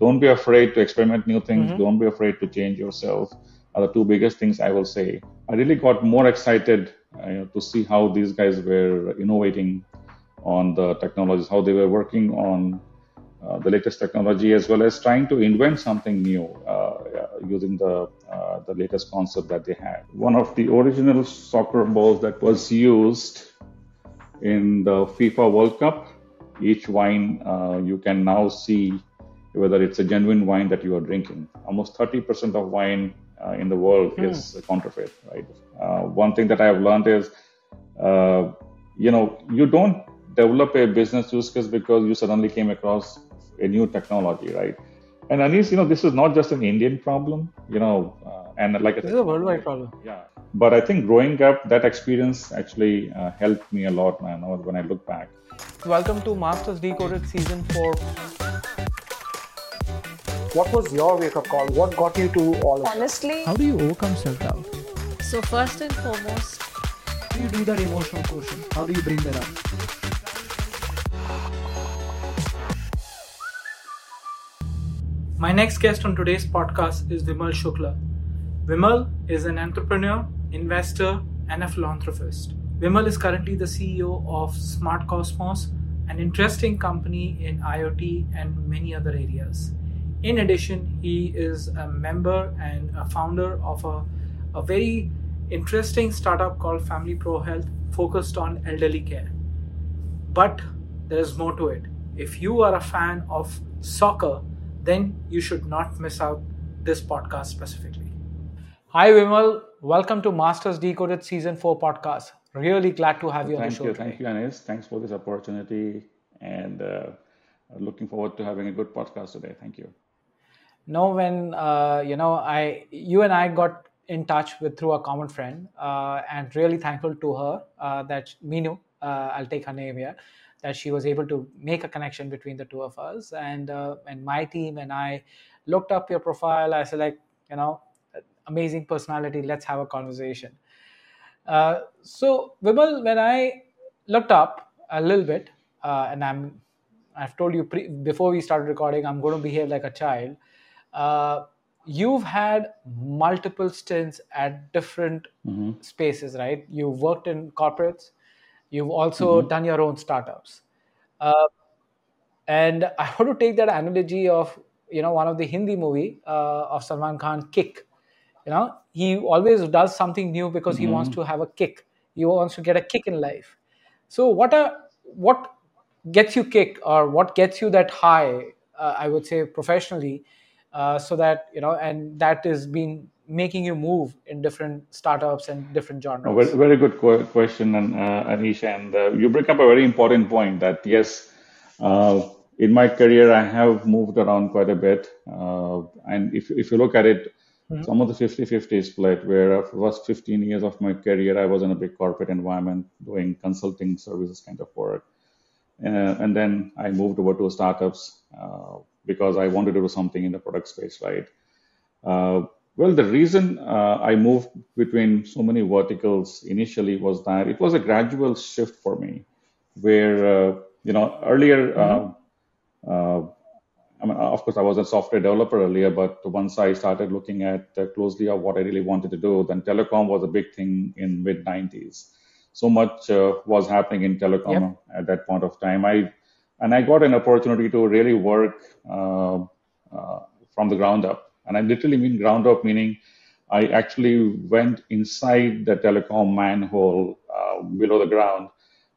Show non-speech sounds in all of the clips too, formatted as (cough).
don't be afraid to experiment new things. Mm-hmm. Don't be afraid to change yourself. Are the two biggest things I will say. I really got more excited uh, to see how these guys were innovating on the technologies, how they were working on uh, the latest technology, as well as trying to invent something new uh, using the uh, the latest concept that they had. One of the original soccer balls that was used in the FIFA World Cup. Each wine uh, you can now see whether it's a genuine wine that you are drinking. Almost 30% of wine uh, in the world mm. is counterfeit, right? Uh, one thing that I have learned is, uh, you know, you don't develop a business use case because you suddenly came across a new technology, right? And Anish, you know, this is not just an Indian problem, you know, uh, and like this is a worldwide problem. Yeah, but I think growing up, that experience actually uh, helped me a lot, man. When I look back. Welcome to Masters Decoded Season Four. What was your wake up call? What got you to all of Honestly, how do you overcome self doubt? So, first and foremost, how do you do that emotional quotient? How do you bring that up? My next guest on today's podcast is Vimal Shukla. Vimal is an entrepreneur, investor, and a philanthropist. Vimal is currently the CEO of Smart Cosmos, an interesting company in IoT and many other areas. In addition, he is a member and a founder of a, a very interesting startup called Family Pro Health focused on elderly care. But there is more to it. If you are a fan of soccer, then you should not miss out this podcast specifically. Hi, Vimal. Welcome to Masters Decoded Season 4 podcast. Really glad to have you thank on the show. You, today. Thank you, Anis. Thanks for this opportunity and uh, looking forward to having a good podcast today. Thank you know when uh, you know I you and I got in touch with through a common friend uh, and really thankful to her uh, that Minu uh, I'll take her name here that she was able to make a connection between the two of us. And uh, and my team and I looked up your profile. I said like you know amazing personality let's have a conversation. Uh, so Vimal when I looked up a little bit and I'm I've told you pre- before we started recording I'm going to behave like a child uh, you've had multiple stints at different mm-hmm. spaces, right? You've worked in corporates, you've also mm-hmm. done your own startups. Uh, and I want to take that analogy of you know one of the Hindi movie uh, of Salman Khan, Kick. You know, he always does something new because mm-hmm. he wants mm-hmm. to have a kick. He wants to get a kick in life. So, what a what gets you kick, or what gets you that high? Uh, I would say professionally uh, so that you know and that has been making you move in different startups and different genres very, very good question and uh, anish and uh, you bring up a very important point that yes uh, in my career i have moved around quite a bit uh, and if, if you look at it mm-hmm. some of the 50-50 split where for the first 15 years of my career i was in a big corporate environment doing consulting services kind of work uh, and then i moved over to startups because I wanted to do something in the product space, right? Uh, well, the reason uh, I moved between so many verticals initially was that it was a gradual shift for me, where uh, you know earlier. Mm-hmm. Uh, I mean, of course, I was a software developer earlier, but once I started looking at uh, closely at what I really wanted to do, then telecom was a big thing in mid 90s. So much uh, was happening in telecom yep. at that point of time. I and I got an opportunity to really work uh, uh, from the ground up. And I literally mean ground up, meaning I actually went inside the telecom manhole uh, below the ground,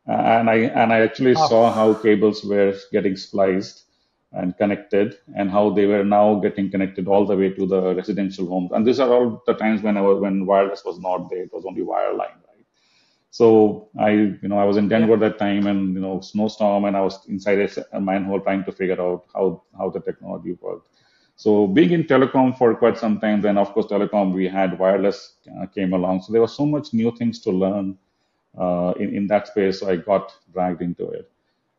and I and I actually oh. saw how cables were getting spliced and connected, and how they were now getting connected all the way to the residential homes. And these are all the times when I was when wireless was not there; it was only wireline. So I, you know, I was in Denver yeah. that time, and you know, snowstorm, and I was inside a manhole trying to figure out how how the technology worked. So being in telecom for quite some time, then of course telecom we had wireless uh, came along. So there was so much new things to learn uh, in in that space. So I got dragged into it.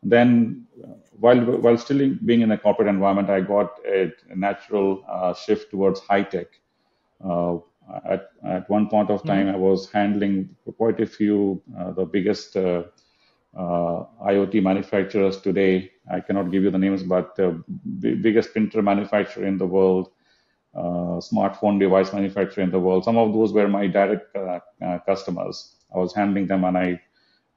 Then uh, while while still being in a corporate environment, I got a, a natural uh, shift towards high tech. Uh, at, at one point of time, mm-hmm. I was handling quite a few uh, the biggest uh, uh, IoT manufacturers today. I cannot give you the names, but the biggest printer manufacturer in the world, uh, smartphone device manufacturer in the world. Some of those were my direct uh, uh customers. I was handling them and I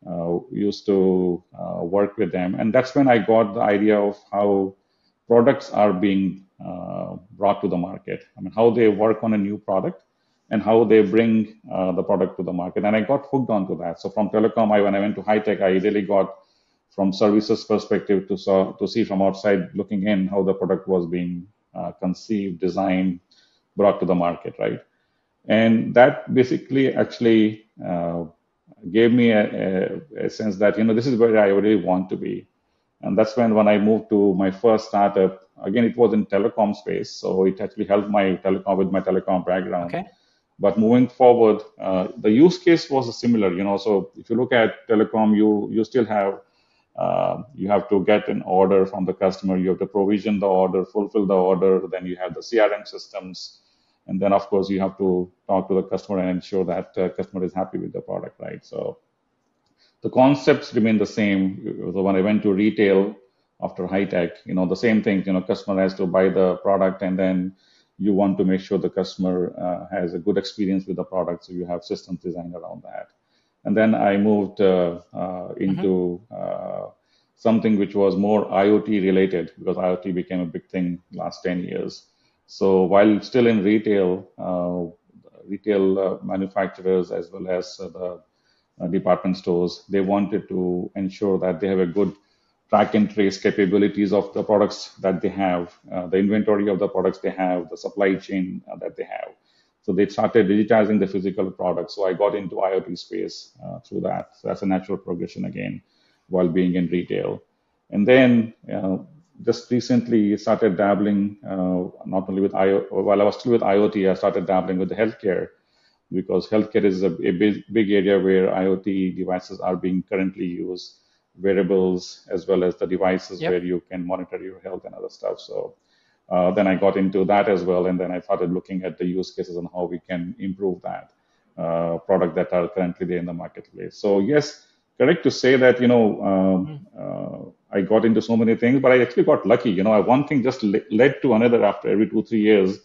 uh, used to uh, work with them. And that's when I got the idea of how products are being brought to the market. I mean, how they work on a new product and how they bring uh, the product to the market. And I got hooked onto that. So from telecom, I when I went to high tech, I really got from services perspective to saw, to see from outside looking in how the product was being uh, conceived, designed, brought to the market, right? And that basically actually uh, gave me a, a, a, sense that you know this is where I really want to be. And that's when when I moved to my first startup. Again, it was in telecom space, so it actually helped my telecom with my telecom background. Okay but moving forward, uh, the use case was similar. You know, so if you look at telecom, you you still have uh, you have to get an order from the customer. You have to provision the order, fulfill the order. Then you have the CRM systems, and then of course you have to talk to the customer and ensure that uh, customer is happy with the product, right? So the concepts remain the same. So when I went to retail after high tech, you know, the same thing. You know, customer has to buy the product and then you want to make sure the customer uh, has a good experience with the product, so you have systems designed around that. And then I moved uh, uh, into mm-hmm. something which was more IoT related because IoT became a big thing last 10 years. So while still in retail, retail manufacturers as well as the department stores, they wanted to ensure that they have a good track and trace capabilities of the products that they have, uh, the inventory of the products they have, the supply chain uh, that they have. So they started digitizing the physical products. So I got into IoT space uh, through that. So that's a natural progression again, while being in retail. And then just recently started dabbling uh, not only with IoT, while I was still with IoT, I started dabbling with the healthcare because healthcare is a, a big, big area where IoT devices are being currently used wearables as well as the devices yep. where you can monitor your health and other stuff. So uh, then I got into that as well, and then I started looking at the use cases and how we can improve that uh, product that are currently there in the marketplace. So yes, correct to say that you know um, mm. uh, I got into so many things, but I actually got lucky. You know, one thing just le- led to another after every two three years,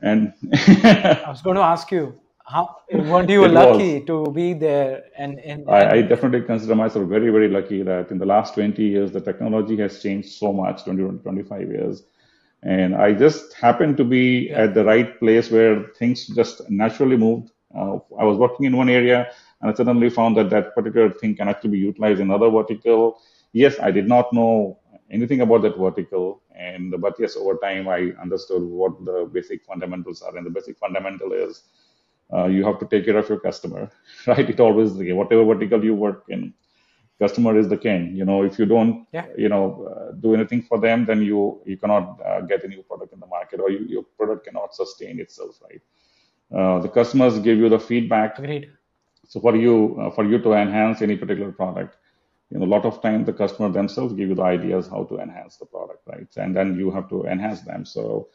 and I was going to ask you how weren't you lucky was. to be there and, and, I, I, definitely consider myself very very lucky that in the last 20 years the technology has changed so much 20 25 years and i just happened to be yeah. at the right place where things just naturally moved uh, i was working in one area and i suddenly found that that particular thing can actually be utilized in another vertical yes i did not know anything about that vertical and but yes over time i understood what the basic fundamentals are and the basic fundamental is uh, you have to take care of your customer, (laughs) right? It always whatever vertical you work in, customer is the king. You know, if you don't, yeah. you know, uh, do anything for them, then you you cannot uh, get a new product in the market, or you, your product cannot sustain itself, right? Uh, the customers give you the feedback. Agreed. So for you uh, for you to enhance any particular product, you know, a lot of time the customer themselves give you the ideas how to enhance the product, right? And then you have to enhance them. So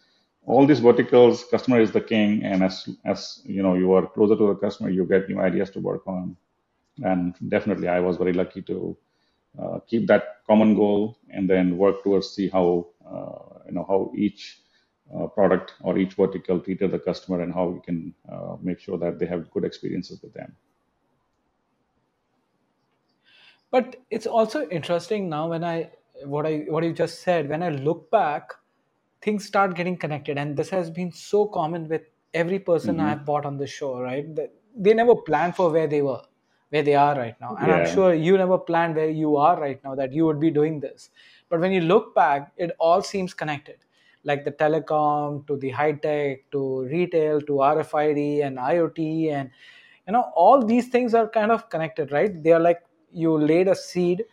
all these verticals, customer is the king, and as as you know, you are closer to the customer, you get new ideas to work on. And definitely, I was very lucky to uh, keep that common goal and then work towards see how uh, you know how each uh, product or each vertical treated the customer and how we can uh, make sure that they have good experiences with them. But it's also interesting now when I what I what you just said when I look back things start getting connected and this has been so common with every person mm-hmm. i've bought on the show right? That they never planned for where they were where they are right now. And yeah. i'm sure you never planned where you are right now that you would be doing this. But when you look back it all seems connected. Like the telecom to the high tech to retail to rfid and iot and you know all these things are kind of connected right? They are like you laid a seed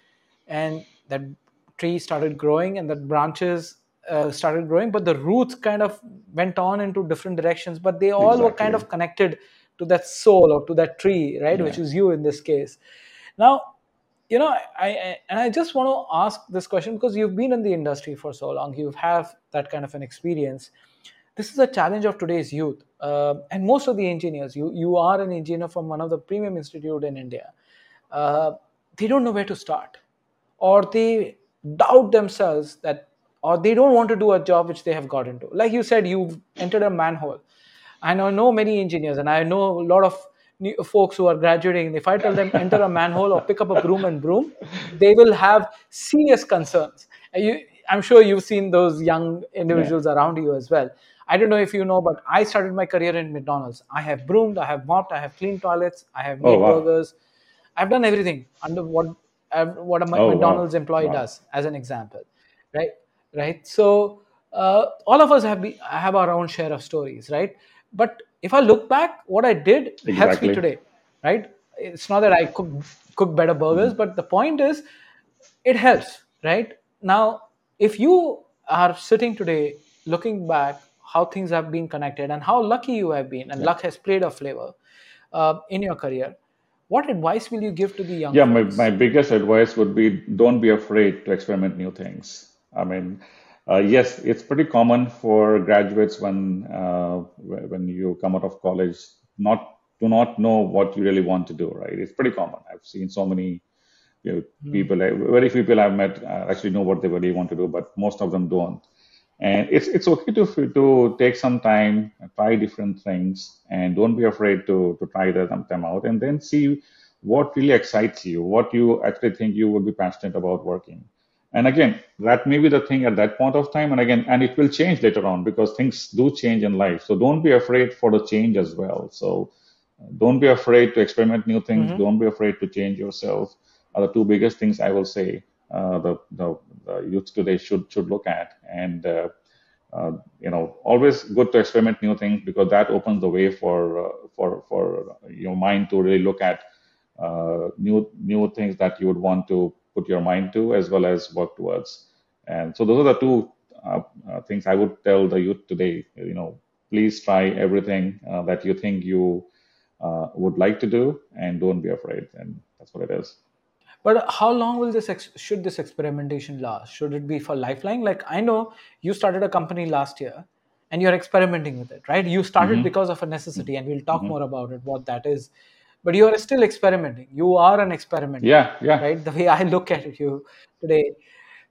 and that tree started growing and the branches uh, started growing but the roots kind of went on into different directions but they all exactly. were kind of connected to that soul or to that tree right yeah. which is you in this case now you know I, I, and i just want to ask this question because you've been in the industry for so long you have that kind of an experience this is a challenge of today's youth uh, and most of the engineers you you are an engineer from one of the premium institute in india uh, they don't know where to start or they doubt themselves that or they don't want to do a job which they have got into like you said you've entered a manhole And i know, many engineers and i know a lot of new folks who are graduating if i tell them enter a manhole or pick up a broom and broom they will have serious concerns you, i'm sure you've seen those young individuals yeah. around you as well i don't know if you know but i started my career in mcdonald's i have broomed i have mopped i have cleaned toilets i have oh, made oh, wow. burgers i've done everything under what what a oh, McDonald's wow. employee wow. does, as an example, right? Right. So uh, all of us have be, have our own share of stories, right? But if I look back, what I did exactly. helps me today, right? It's not that I cook cook better burgers, mm-hmm. but the point is, it helps, right? Now, if you are sitting today looking back how things have been connected and how lucky you have been, and yeah. luck has played a flavor uh, in your career what advice will you give to the young yeah my, my biggest advice would be don't be afraid to experiment new things i mean uh, yes it's pretty common for graduates when uh, when you come out of college not to not know what you really want to do right? It's pretty common. I've seen so many you know, mm. people very few people i've met uh, actually know what they really want to do but most of them don't. And it's it's okay to to take some time try different things and don't be afraid to to try them, them out and then see what really excites you what you actually think you would be passionate about working and again that may be the thing at that point of time and again and it will change later on because things do change in life. So don't be afraid for the change as well. So don't be afraid to experiment new things. Mm-hmm. don't be afraid to change yourself are the two biggest things i will say uh, the, the, the, youth today should should look at. And uh, uh, you know always good to experiment new things because that opens the way for for for your mind to really look at new new things that you would want to put your mind to as well as work towards and so those are the two uh, uh, things I would tell the youth today. You know, please try everything uh, that you think you would like to do, and don't be afraid. And that's what it is. But how long will this ex- should this experimentation last? Should it be for lifeline? Like I know you started a company last year and you're experimenting with it, right? You started mm-hmm. because of a necessity, and we'll talk mm-hmm. more about it, what that is. But you are still experimenting. You are an experimenter. Yeah, yeah. Right? The way I look at it, you today.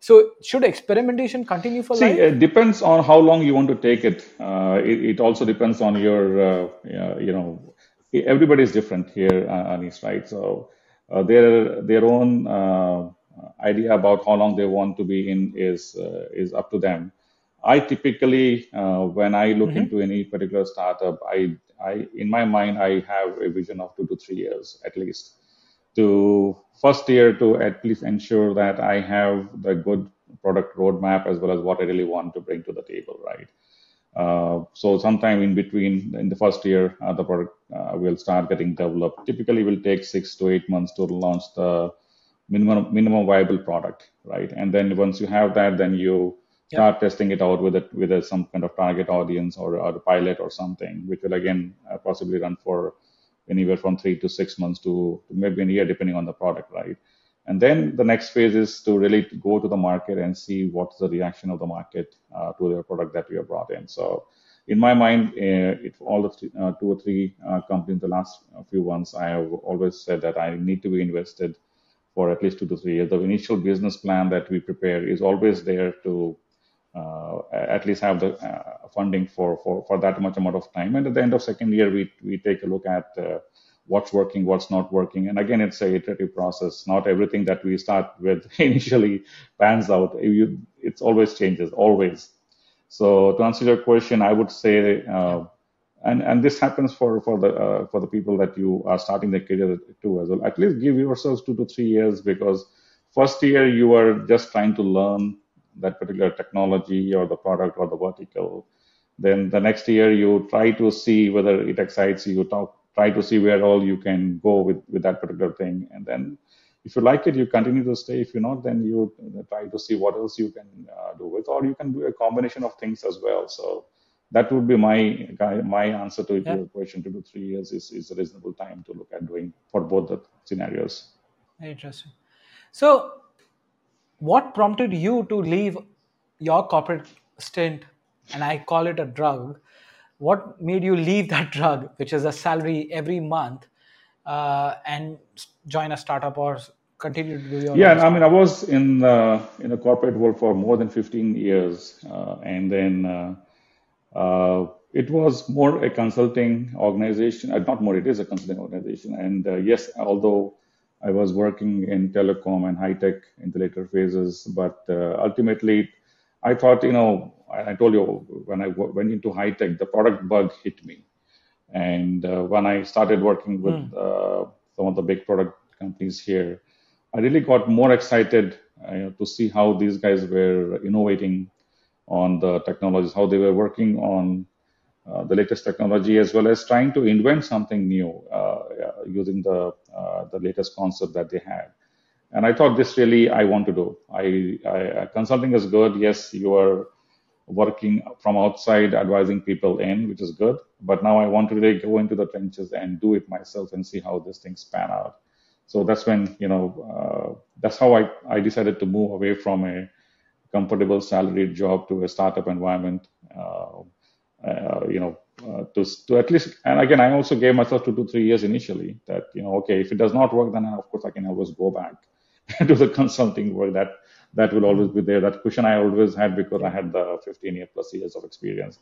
So should experimentation continue for See, life? it depends on how long you want to take it. Uh, it, it, also depends on your, uh, you know, everybody is different here, uh, Anis, right? So uh, their their own uh, idea about how long they want to be in is uh, is up to them. I typically, when I look mm-hmm. into any particular startup, I, I in my mind I have a vision of two to three years at least. To first year to at least ensure that I have the good product roadmap as well as what I really want to bring to the table, right? Uh, so sometime in between, in the first year, uh, the product uh, will start getting developed. Typically, will take six to eight months to launch the minimum minimum viable product, right? And then once you have that, then you start testing it out with it with a, some kind of target audience or, or a pilot or something, which will again uh, possibly run for anywhere from three to six months to, maybe a year, depending on the product, right? And then the next phase is to really go to the market and see what's the reaction of the market uh, to the product that we have brought in. So, in my mind, uh, all the uh, two or three uh, companies the last few months, I have always said that I need to be invested for at least two to three years. The initial business plan that we prepare is always there to uh, at least have the uh, funding for, for, for that much amount of time. And at the end of second year, we, we take a look at what's working, what's not working. And again, it's a iterative process. Not everything that we start with (laughs) initially pans out. You, it's always changes, always. So to answer your question, I would say, uh, and and this happens for for the uh, for the people that you are starting their career too as well. At least give yourselves two to three years because first year you are just trying to learn that particular technology or the product or the vertical. Then the next year you try to see whether it excites you. Talk try to see where all you can go with, with that particular thing. And then if you like it, you continue to stay. If you're not, then you try to see what else you can uh, do with, or you can do a combination of things as well. So that would be my my answer to yeah. your question. Two to three years is, is a reasonable time to look at doing for both the scenarios. Interesting. So, what prompted you to leave your corporate stint, and I call it a drug, what made you leave that (laughs) drug, which is a salary every month, uh, and join a startup or continue to do your Yeah, I mean, I was in uh, in the corporate world for more than 15 years, uh, and then uh, uh, it was more a consulting organization. Uh, not more, it is a consulting organization. And uh, yes, although I was working in telecom and high tech in the later phases, but uh, ultimately, I thought, you know, I, told you when I w- went into high tech, the product bug hit me and uh, when I started working with Hmm. uh, some of the big product companies here, I really got more excited uh, to see how these guys were innovating on the technologies, how they were working on uh, the latest technology, as well as trying to invent something new uh, using the the latest concept that they had. And I thought this really I want to do. I, I consulting is good. Yes, you are working from outside, advising people in, which is good. But now I want to really go into the trenches and do it myself and see how this thing span out. So that's when you know uh, that's how I, I decided to move away from a comfortable salaried job to a startup environment. Uh, uh, you know, uh, to to at least and again I also gave myself two to three years initially that you know okay if it does not work then of course I can always go back (laughs) to the consulting work that that will always be there that cushion I always had because I had the 15 year plus years of experience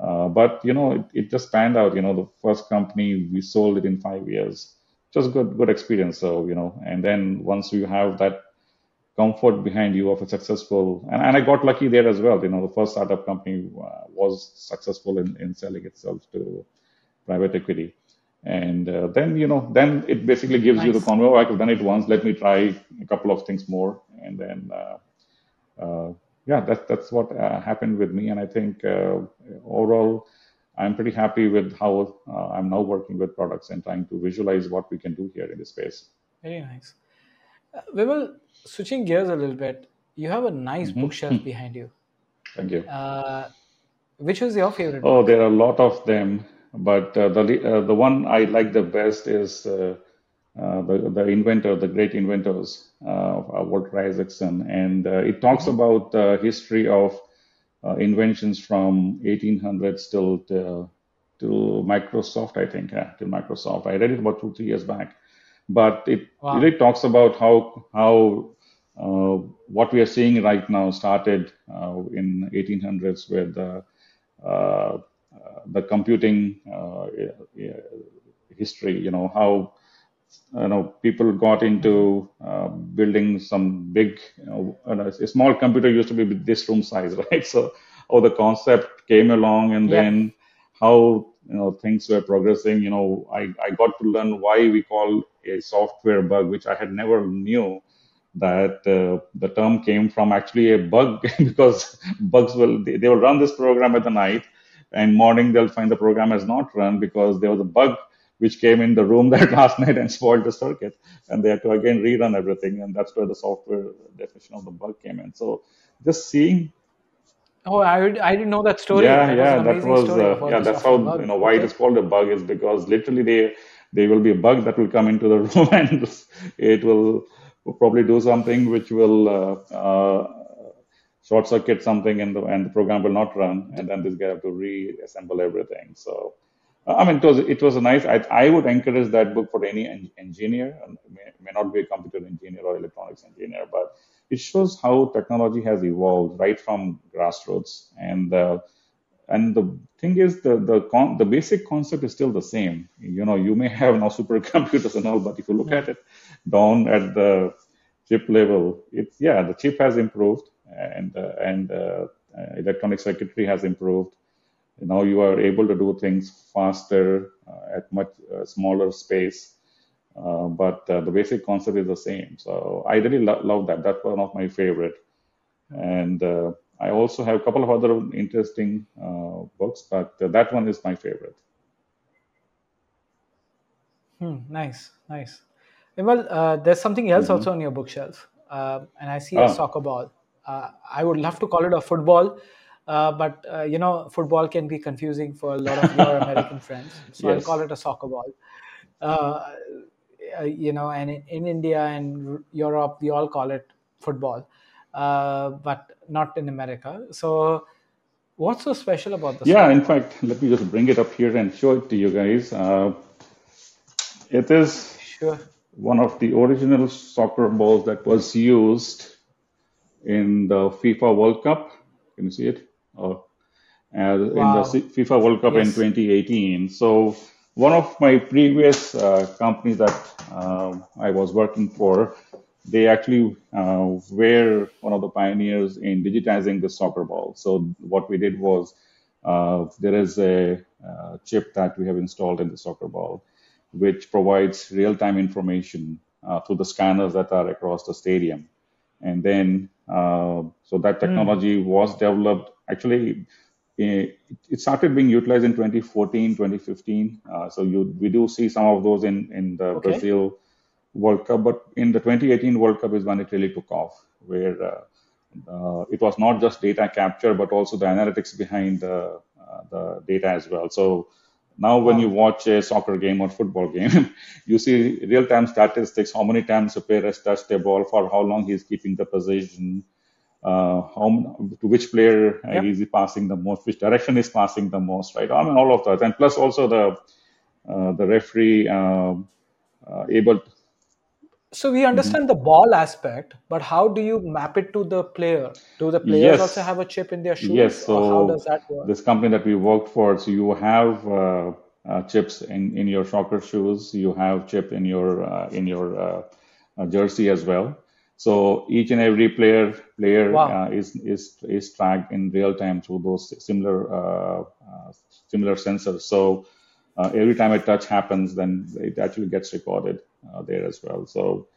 uh, but you know, it, it just panned out. You know, the first company we sold it in five years. Just good, good experience. So you know, and then once you have that comfort behind you of a successful, and, and I got lucky there as well. You know, the first startup company uh, was successful in, in selling itself to private equity. And uh, then, you know, then it basically gives you the Nice. convo. I've done it once. Let me try a couple of things more, and then uh, uh, yeah, that's that's what uh, happened with me, and I think uh, overall, I'm pretty happy with how uh, I'm now working with products and trying to visualize what we can do here in this space. Very nice. Uh, Vimal, switching gears a little bit, you have a nice bookshelf behind you. Thank you. Uh, which was your favorite Oh, book? there are a lot of them, but uh, the uh, the one I like the best is uh, uh, the the inventor, the great inventors, Walter Isaacson, and uh, it talks hmm about the history of uh, inventions from 1800s till to, to Microsoft, I think, yeah, till Microsoft. I read it about two three years back, but it Wow. really talks about how how uh, what we are seeing right now started uh, in 1800s with the uh, the computing uh, history. You know how you know people got into uh, building some big you know a, small computer used to be this room size (laughs) right so how the concept came along and Yep. then how you know things were progressing you know i, I got to learn why we call a software bug which i had never knew that uh, the term came from actually a bug (laughs) because bugs will they, they will run this program at the night and morning they'll find the program has not run because there was a bug which came in the room (laughs) that last night and spoiled the circuit and they had to again rerun everything and that's where the software definition of the bug came in so just seeing Oh, I, would- I didn't know that story. yeah, That was yeah, that was uh, yeah, that's how you know why it Okay. is called a bug is because literally they there will be a bug that will come into the (laughs) room and it will probably do something which will uh, uh, short circuit something and the and the program will not run and then this guy have to reassemble everything. So I mean it was it was a nice I, I would encourage that book for any en- engineer may, may not be a computer engineer or electronics engineer but it shows how technology has evolved right from grassroots and uh, and the thing is the the con- the basic concept is still the same. You know you may (laughs) have now supercomputers and all but if you look mm, at it down at the chip level it's yeah the chip has improved and uh, and uh, uh, electronic circuitry has improved. Now you are able to do things faster uh, at much uh, smaller space. Uh, but uh, the basic concept is the same. So i really lo- love that. That's one of my favorite. And uh, I also have a couple of other interesting uh, books, but uh, that one is my favorite. hmm, nice, nice. Well, uh, there's something else hmm also on your bookshelf, uh, and I see a soccer ball. Uh, I would love to call it a football, uh, but uh, you know, football can be confusing for a lot of your (laughs) American friends. So I'll call it a soccer ball. Uh, uh, you know, and in, in India and Europe, we all call it football, uh, but not in America. So, what's so special about this? Yeah, in fact, let me just bring it up here and show it to you guys. Uh, it is, Sure. one of the original soccer balls that was used in the FIFA World Cup. Can you see it? Oh, uh, in the FIFA World Cup in 2018. So one of my previous uh, companies that um I was working for, they actually uh, were one of the pioneers in digitizing the soccer ball. So what we did was uh, there is a uh, chip that we have installed in the soccer ball, which provides real-time information uh, through the scanners that are across the stadium. And then, uh, so that technology was developed. Actually, it, it started being utilized in 2014, 2015. Uh, so you, we do see some of those in in the Okay. Brazil World Cup, but in the 2018 World Cup is when it really took off, where uh, uh, it was not just data capture, but also the analytics behind the, uh, the data as well. So now when you watch a soccer game or football game, (laughs) you see real-time statistics, how many times a player has touched a ball, for how long he's keeping the position, uh, how to which player uh, Yep. is he passing the most, which direction is passing the most, right? I mean, all of that, and plus also the uh, the referee um, uh, able. So we understand the ball aspect, but how do you map it to the player? Do the players also have a chip in their shoes yes. or how does So that work? this company that we worked for, so you have uh, uh, chips in, in your soccer shoes, you have chip in your uh, in your uh, uh, jersey as well. So each and every player player Wow. uh, is is is tracked in real time through those similar uh, uh, similar sensors. So uh, every time a touch happens, then it actually gets recorded uh, there as well. So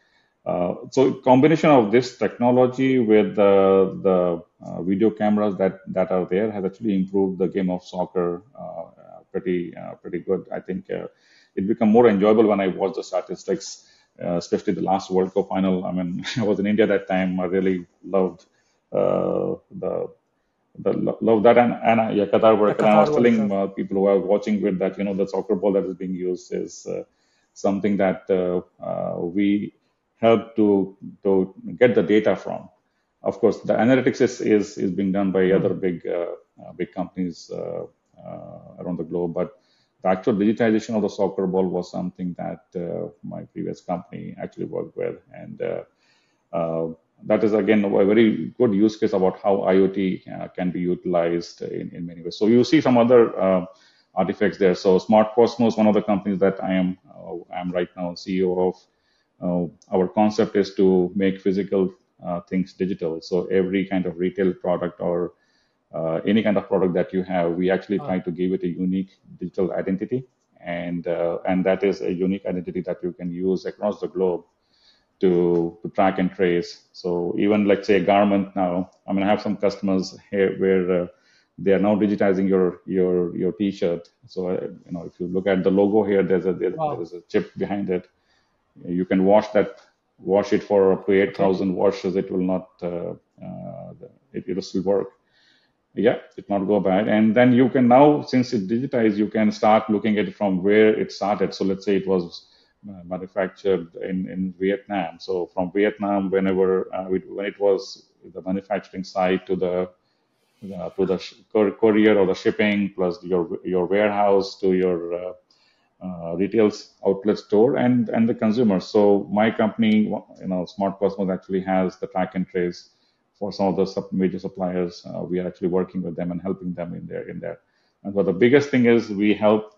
uh, so combination of this technology with the the uh, video cameras that that are there has actually improved the game of soccer uh, pretty uh, pretty good. I think it become more enjoyable when I watch the statistics, especially the last World Cup final. I mean, (laughs) I was in India that time. I really loved the the love that and, and yeah, Qatar World Cup. And I was telling uh, people who are watching with that, you know, the soccer ball that is being used is uh, something that uh, uh, we help to to get the data from. Of course, the analytics is is, is being done by other big uh, uh, big companies uh, uh, around the globe, but the actual digitization of the soccer ball was something that uh, my previous company actually worked with, and uh, uh, that is again a very good use case about how IoT uh, can be utilized in, in many ways. So you see some other uh, artifacts there. So Smart Cosmos, one of the companies that I am uh, I'm right now CEO of. Uh, our concept is to make physical uh, things digital. So every kind of retail product or uh, any kind of product that you have, we actually try to give it a unique digital identity, and uh, and that is a unique identity that you can use across the globe to, to track and trace. So even like say a garment now, I mean, I have some customers here where uh, they are now digitizing your your your T-shirt. So uh, you know, if you look at the logo here, there's a there, there Wow. is a chip behind it. You can wash that wash it for up to eight thousand Okay. washes. It will not uh, uh, it, will still work. Yeah, it not go bad. And then you can now, since it digitized, you can start looking at it from where it started. So let's say it was manufactured in, in Vietnam. So from Vietnam, whenever uh, when it was the manufacturing site to the uh, to the courier or the shipping, plus your your warehouse to your uh, uh, retail outlet store and and the consumer. So my company, you know, Smart Cosmos actually has the track and trace for some of the sub- major suppliers. Uh, we are actually working with them and helping them in there in there. And but the biggest thing is we help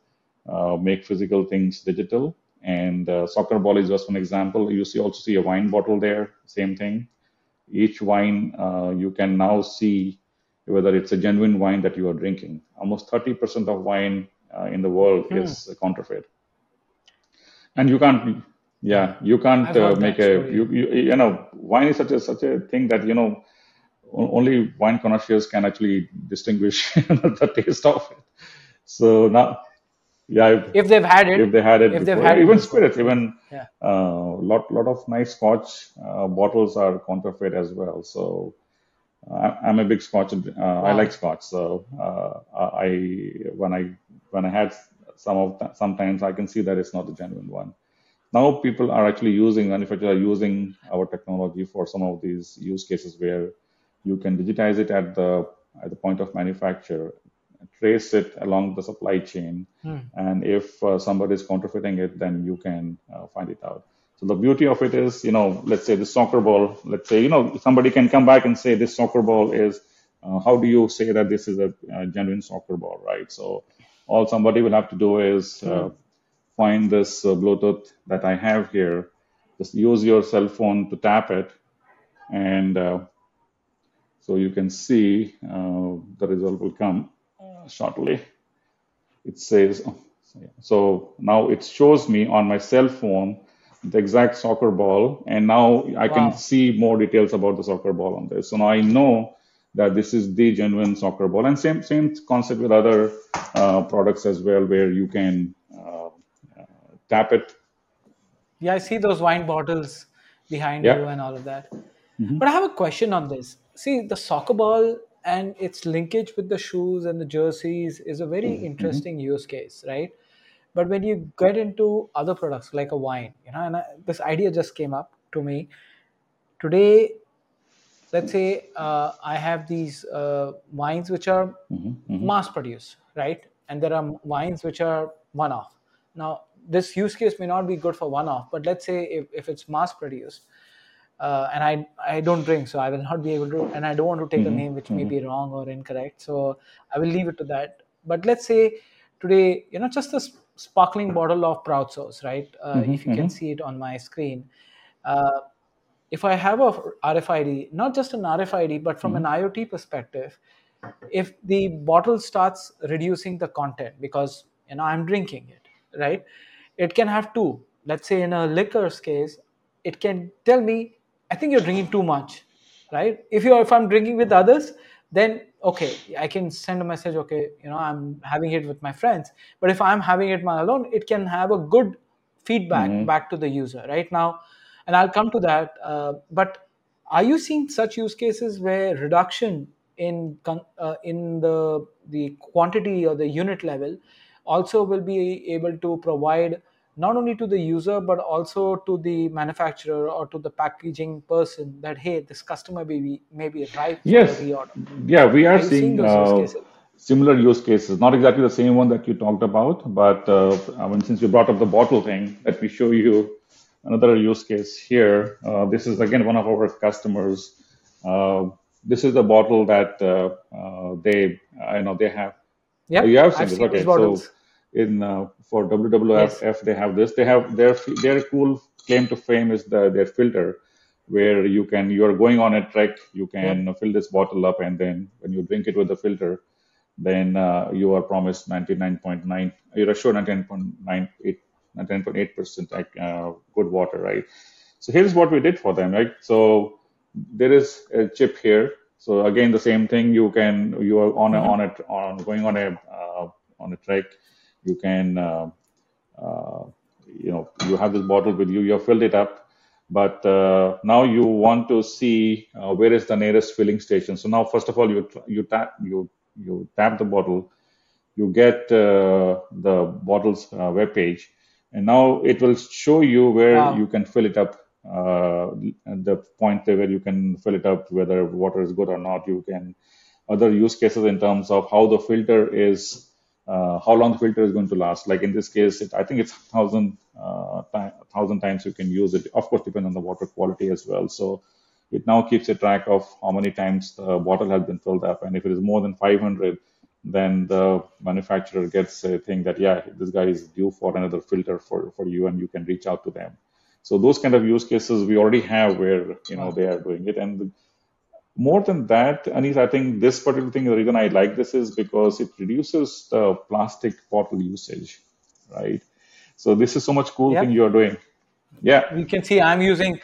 uh, make physical things digital. And uh, soccer ball is just one example. You see also see a wine bottle there, same thing. Each wine uh, you can now see whether it's a genuine wine that you are drinking. Almost 30% of wine uh, in the world Hmm. is counterfeit and you can't yeah you can't uh, make a you, you you know wine is such a such a thing that you know only wine connoisseurs can actually distinguish (laughs) the taste of it so now yeah if, If they've had it if they had it if they've had it even spirits even Yeah. uh, lot lot of nice scotch uh, bottles are counterfeit as well so uh, I'm a big Scotch. Uh, I like Scotch, so uh, I when I when I had some of th- sometimes I can see that it's not the genuine one. Now people are actually using manufacturers are using our technology for some of these use cases where you can digitize it at the at the point of manufacture, trace it along the supply chain, Hmm. and if uh, somebody is counterfeiting it, then you can uh, find it out. So the beauty of it is, you know, let's say the soccer ball, let's say, you know, somebody can come back and say this soccer ball is, uh, how do you say that this is a, a genuine soccer ball, right? So all somebody will have to do is uh, find this uh, Bluetooth that I have here. Just use your cell phone to tap it, and uh, so you can see uh, the result will come shortly. It says, oh, so now it shows me on my cell phone the exact soccer ball, and now I can Wow. see more details about the soccer ball on this. So now I know that this is the genuine soccer ball, and same same concept with other uh, products as well, where you can uh, tap it. Yeah, I see those wine bottles behind Yeah. you and all of that. Mhm. But I have a question on this. See, the soccer ball and its linkage with the shoes and the jerseys is a very interesting use case, right? But when you get into other products like a wine, you know, and I, this idea just came up to me today. Let's say uh, I have these uh, wines which are Mhm, mhm. mass produced, right? And there are wines which are one off. Now, this use case may not be good for one off, but let's say if, if it's mass produced, uh, and I, I don't drink, so I will not be able to, and I don't want to take a Mhm, name which may mhm. be wrong or incorrect, so I will leave it to that. But let's say today, you know, just a sparkling bottle of Proud Sauce, right? Uh, Mhm, if you can mhm. see it on my screen, uh, if I have a RFID, not just an RFID, but from an IoT perspective, if the bottle starts reducing the content because you know I'm drinking it, right? It can have two. Let's say in a liquor's case, it can tell me, I think you're drinking too much, right? If you if I'm drinking with others, then okay, I can send a message, okay, you know, I'm having it with my friends. But if I'm having it my alone, it can have a good feedback back to the user right now and i'll come to that uh, but are you seeing such use cases where reduction in uh, in the the quantity or the unit level also will be able to provide not only to the user but also to the manufacturer or to the packaging person that hey this customer may be may be ripe a Yes, reorder yeah, we are are seeing seeing use uh, cases similar use cases. Not exactly the same one that you talked about, but uh, I mean, since you brought up the bottle thing, let me show you another use case here. Uh, this is again one of our customers. Uh, this is the bottle that uh, uh, they, I know they have. Oh, you have seen i've this, seen these okay? So bottles in uh, for yes WWF, they have this. They have their their cool claim to fame is the their filter, where you can you are going on a trek, you yep can fill this bottle up, and then when you drink it with the filter, then uh, you are promised 99.9, you're assured 99.98, 99.8% like uh, good water, right? So here's what we did for them, right? So there is a chip here. So again, the same thing. You can you are on a hmm on a on going on a uh, on a trek. You can uh, uh, you know you have this bottle with you. You have filled it up, but uh, now you want to see uh, where is the nearest filling station. So now, first of all, you you tap you you tap the bottle you get uh, the bottle's uh, web page, and now it will show you where you can fill it up. Uh, the point where you can fill it up, whether water is good or not. You can other use cases in terms of how the filter is, uh, how long the filter is going to last. Like in this case, it, I think it's thousand uh, thousand times you can use it. Of course, depends on the water quality as well. So it now keeps a track of how many times the bottle has been filled up, and if it is more than 500, then the manufacturer gets a thing that yeah, this guy is due for another filter for for you, and you can reach out to them. So those kind of use cases we already have where you know they are doing it, and more than that, Anis, I think this particular thing, the reason I like this is because it reduces the plastic bottle usage, right? So this is so much cool thing you are doing. Yeah, we can see i'm using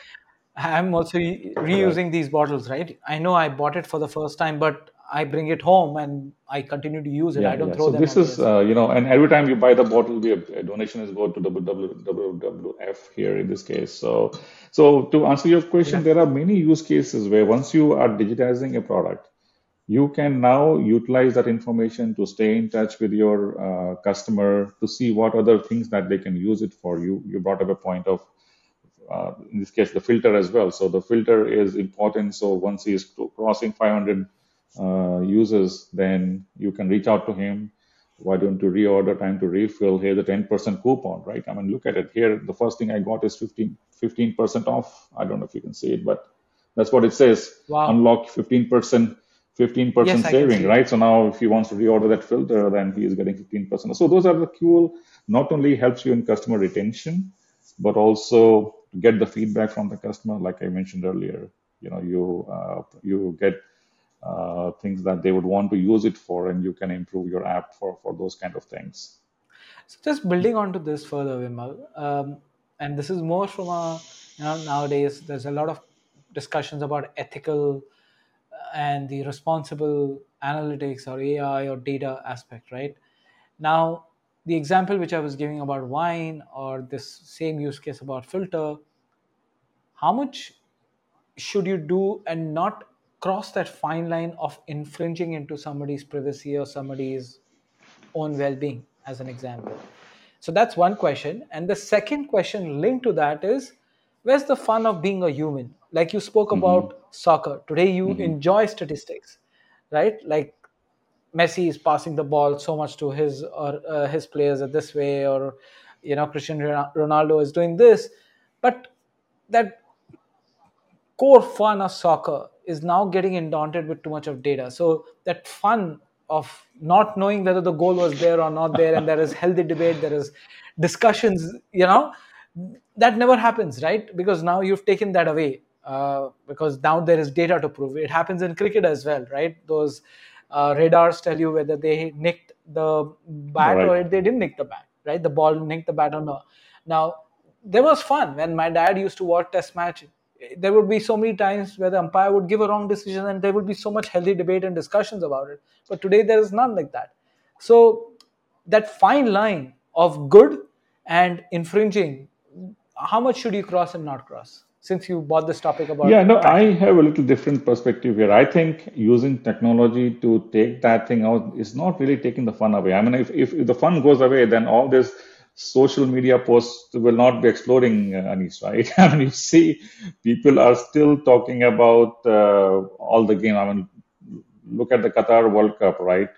i'm also reusing these bottles right i know i bought it for the first time but i bring it home and i continue to use it i don't yeah. throw So them this is, uh, you know, and every time you buy the bottle, we a donation is go to WWF here in this case. So, so to answer your question, yeah there are many use cases where once you are digitizing a product, you can now utilize that information to stay in touch with your uh, customer to see what other things that they can use it for. You you brought up a point of uh, in this case the filter as well. So the filter is important. So once he is crossing 500 uh, users, then you can reach out to him. Why don't you reorder time to refill? Here's a 10% coupon right? I mean look at it. Here the first thing i got is 15 15% off. I don't know if you can see it but that's what it says. Wow. unlock 15% 15% Yes, saving right? So now if he wants to reorder that filter then he is getting 15% so those are the cool not only helps you in customer retention but also to get the feedback from the customer like i mentioned earlier. You know you uh, you get uh, things that they would want to use it for and you can improve your app for for those kind of things So just building onto this further, Vimal, um, and this is more from a you know nowadays there's a lot of discussions about ethical and the responsible analytics or AI or data aspect, right? Now, the example which I was giving about wine or this same use case about filter, how much should you do and not cross that fine line of infringing into somebody's privacy or somebody's own well-being as an example. So that's one question. And the second question linked to that is where's the fun of being a human? Like you spoke about soccer. Today you enjoy statistics right? Like Messi is passing the ball so much to his or uh, his players at this way, or you know Cristiano Ronaldo is doing this, but that core fun of soccer is now getting inundated with too much of data. So that fun of not knowing whether the goal was there or not there, and there is healthy debate, there is discussions, you know, that never happens, right? Because now you've taken that away. Uh, because now there is data to prove it happens in cricket as well, right? Those uh, radars tell you whether they nicked the bat or Right. they didn't nick the bat, right? The ball nicked the bat or not. Now, there was fun when my dad used to watch test match. There would be so many times where the umpire would give a wrong decision and there would be so much healthy debate and discussions about it. But today there is none like that. So that fine line of good and infringing, how much should you cross and not cross? Since you bought this topic about Yeah, no, I have a little different perspective here. I think using technology to take that thing out is not really taking the fun away. I mean, if, if, if the fun goes away, then all this social media posts will not be exploding, uh, Anis, right? (laughs) I mean, you see, people are still talking about uh, all the game. I mean, look at the Qatar World Cup, right?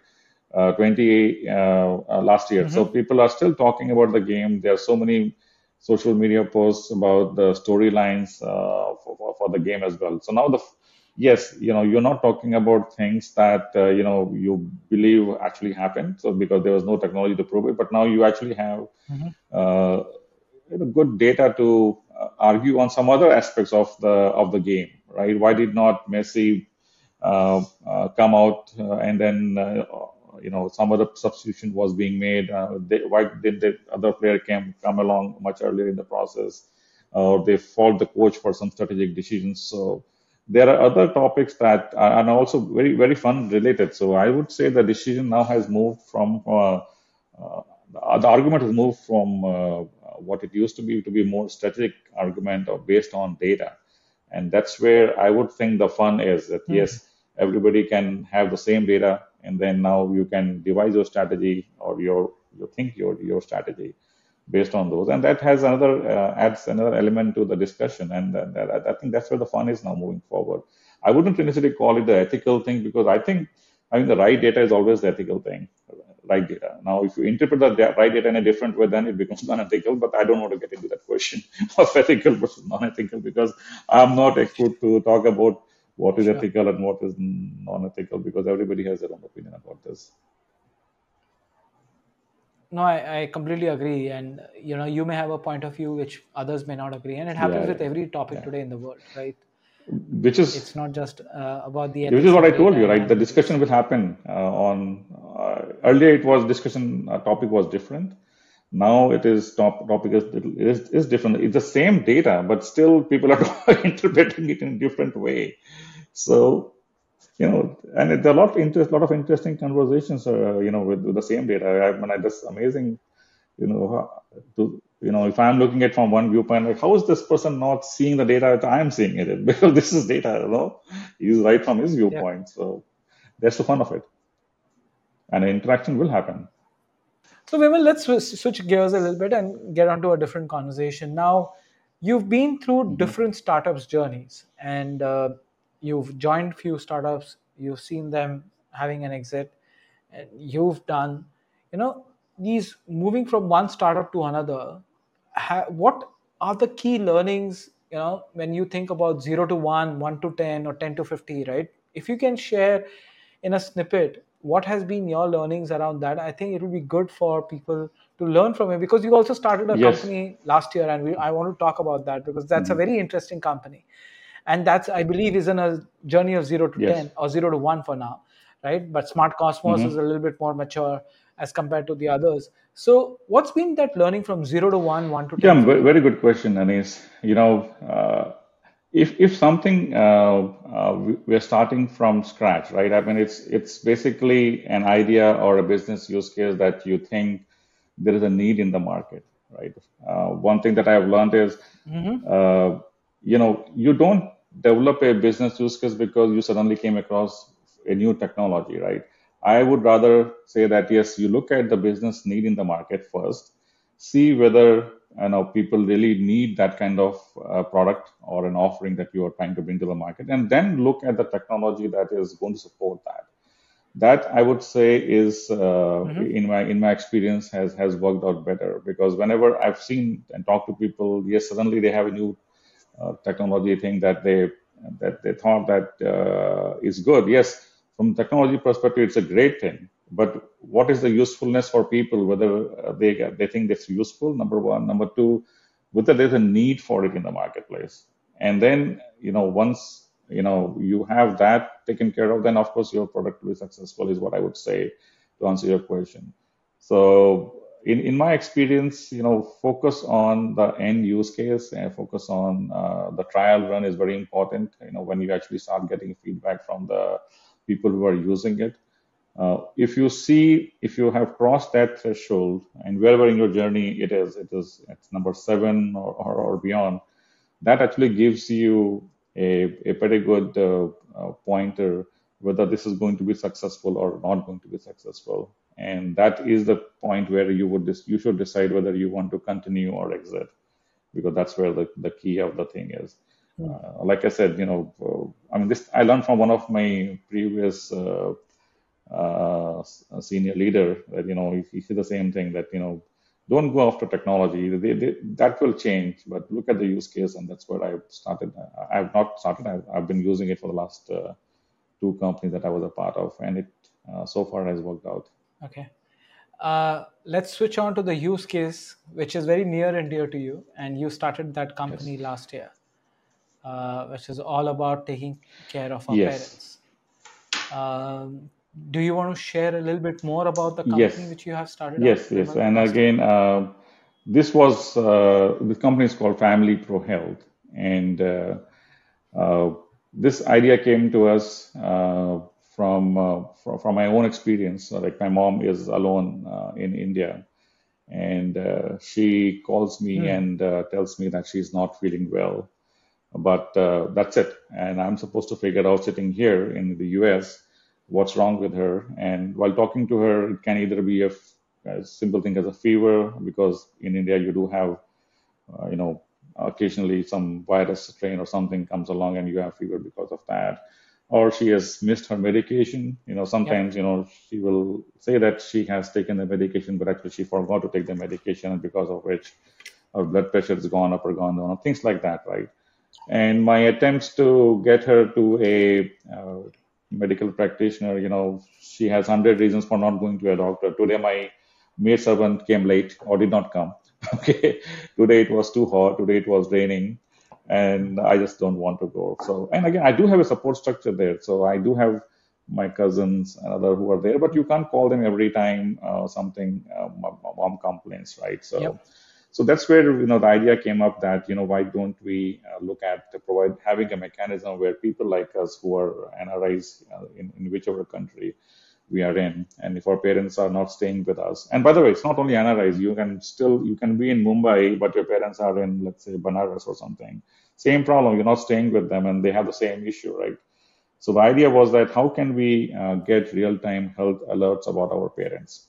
Uh, 20 uh, uh, last year. So people are still talking about the game. There are so many social media posts about the storylines uh, for, for, for the game as well. So now the yes, you know, you're not talking about things that uh, you know you believe actually happened. So because there was no technology to prove it, but now you actually have uh, you know, good data to uh, argue on some other aspects of the of the game, right? Why did not Messi uh, uh, come out uh, and then uh, you know some other substitution was being made? Uh, they, why did the other player came come along much earlier in the process, or they fault the coach for some strategic decisions? So there are other topics that are also very very fun related. So I would say the decision now has moved from uh, uh, the, argument has moved from uh, what it used to be to be more strategic argument or based on data. And that's where i would think the fun is that yes everybody can have the same data and then now you can devise your strategy or your you think your your strategy based on those. And that has another uh, adds another element to the discussion. And uh, that, i think that's where the fun is now moving forward. I wouldn't necessarily call it the ethical thing because i think i mean the right data is always the ethical thing. Right data now if you interpret the right data in a different way then it becomes (laughs) non-ethical. But i don't want to get into that question (laughs) of ethical versus non-ethical because i'm not expert to talk about what is Sure. ethical and what is non-ethical because everybody has their own opinion about this No, I, I completely agree. And you know, you may have a point of view which others may not agree. And it happens Yeah, with every topic yeah. today in the world, right? which is It's not just uh, about the which is what I told you, right? The discussion will happen uh, on uh, earlier. It was discussion uh, topic was different. Now it is top topic is, is is different. It's the same data, but still people are (laughs) interpreting it in a different way. So you know, and there are a lot of interest, lot of interesting conversations. Uh, you know, with, with the same data. I mean, I just amazing. You know, to you know, if I'm looking at from one viewpoint, like how is this person not seeing the data that I'm seeing it? (laughs) Because this is data, you know, he's right from his Yeah. viewpoint. So that's the fun of it, and interaction will happen. So, Vimal, let's switch gears a little bit and get onto a different conversation. Now, you've been through different startups' journeys, and uh, you've joined few startups. You've seen them having an exit, and you've done. you know these moving from one startup to another ha- what are the key learnings you know when you think about 0 to 1 1 to 10 or 10 to 50 right if you can share in a snippet what has been your learnings around that i think it will be good for people to learn from it because you also started a Yes. company last year and we, i want to talk about that because that's a Mhm. very interesting company and that's i believe is in a journey of 0 to Yes. 10 or 0 to 1 for now right but smart cosmos Mhm. is a little bit more mature as compared to the others so what's been that learning from 0 to 1 1 to 10 Yeah, very, very good question, Anis. You know, uh, if if something uh, uh, we- we're starting from scratch, right? I mean, it's it's basically an idea or a business use case that you think there is a need in the market, right? Uh, one thing that I have learned is, Mhm. You know, you don't develop a business use case because you suddenly came across a new technology, right? I would rather say that yes, you look at the business need in the market first, see whether you know people really need that kind of uh, product or an offering that you are trying to bring to the market, and then look at the technology that is going to support that that I would say is uh, Mhm. in my in my experience has has worked out better because whenever I've seen and talked to people, yes, suddenly they have a new technology thing that they that they thought that uh, is good. Yes, from technology perspective, it's a great thing. But what is the usefulness for people? Whether uh, they they think that's useful. Number one. Number two, whether there's a need for it in the marketplace. And then you know once you know you have that taken care of, then of course your product will be successful. Is what I would say to answer your question. So in, in my experience, you know, focus on the end use case and focus on uh, the trial run is very important. You know, when you actually start getting feedback from the people who are using it. Uh, if you see, if you have crossed that threshold and wherever in your journey it is, it is it's number seven or, or, or beyond, that actually gives you a, a pretty good uh, uh, pointer whether this is going to be successful or not going to be successful. And that is the point where you would dis- you should decide whether you want to continue or exit because that's where the, the key of the thing is. Hmm. uh, like i said you know uh, i mean this i learned from one of my previous uh, uh, senior leader that you know he said the same thing that you know don't go after technology. They, they, that will change but look at the use case and that's where i've started I- i've not started i've, I've been using it for the last uh, two companies that i was a part of and it uh, so far has worked out. Okay. Uh, let's switch on to the use case which is very near and dear to you and you started that yes. company last year uh, which is all about taking care of our yes. parents. Um, do you want to share a little bit more about the company yes which you have started yes yes. and again uh, this was uh, the company is called family pro health. And uh, Uh, this idea came to us uh, from, uh, from from my own experience. Uh, like my mom is alone uh, in India, and uh, she calls me Hmm. and uh, tells me that she's not feeling well. But uh, that's it, and I'm supposed to figure out sitting here in the U.S. what's wrong with her. And while talking to her, it can either be a, f- a simple thing as a fever, because in India you do have uh, you know, occasionally some virus strain or something comes along and you have fever because of that. Or she has missed her medication. You know, yep sometimes, you know, she will say that she has taken the medication, but actually she forgot to take the medication, and because of which her blood pressure has gone up or gone down, things like that, right? And my attempts to get her to a uh, medical practitioner, you know, she has 100 reasons for not going to a doctor. Today, my maid servant came late or did not come. (laughs) Okay. Today it was too hot. Today it was raining. And I just don't want to go. So, and again, I do have a support structure there. So I do have my cousins and other who are there, but you can't call them every time uh, something uh, my, mom complains, right? So, yep so that's where you know the idea came up that you know why don't we uh, look at provide having a mechanism where people like us who are NRIs uh, in, in whichever country we are in, and if our parents are not staying with us, and by the way, it's not only NRIs. You can still you can be in Mumbai, but your parents are in let's say Banaras or something. Same problem. You're not staying with them, and they have the same issue, right? So the idea was that how can we uh, get real-time health alerts about our parents?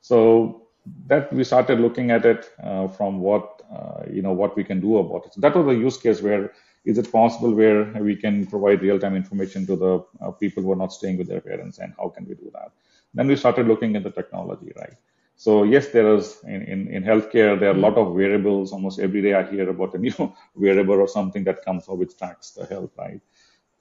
So that we started looking at it uh, from what uh, you know what we can do about it. So that was a use case where is it possible where we can provide real-time information to the uh, people who are not staying with their parents, and how can we do that? Then we started looking at the technology, right? So yes, there is in, in, in healthcare, there are a lot of wearables. Almost every day I hear about a (laughs) new wearable or something that comes up which tracks the health, right?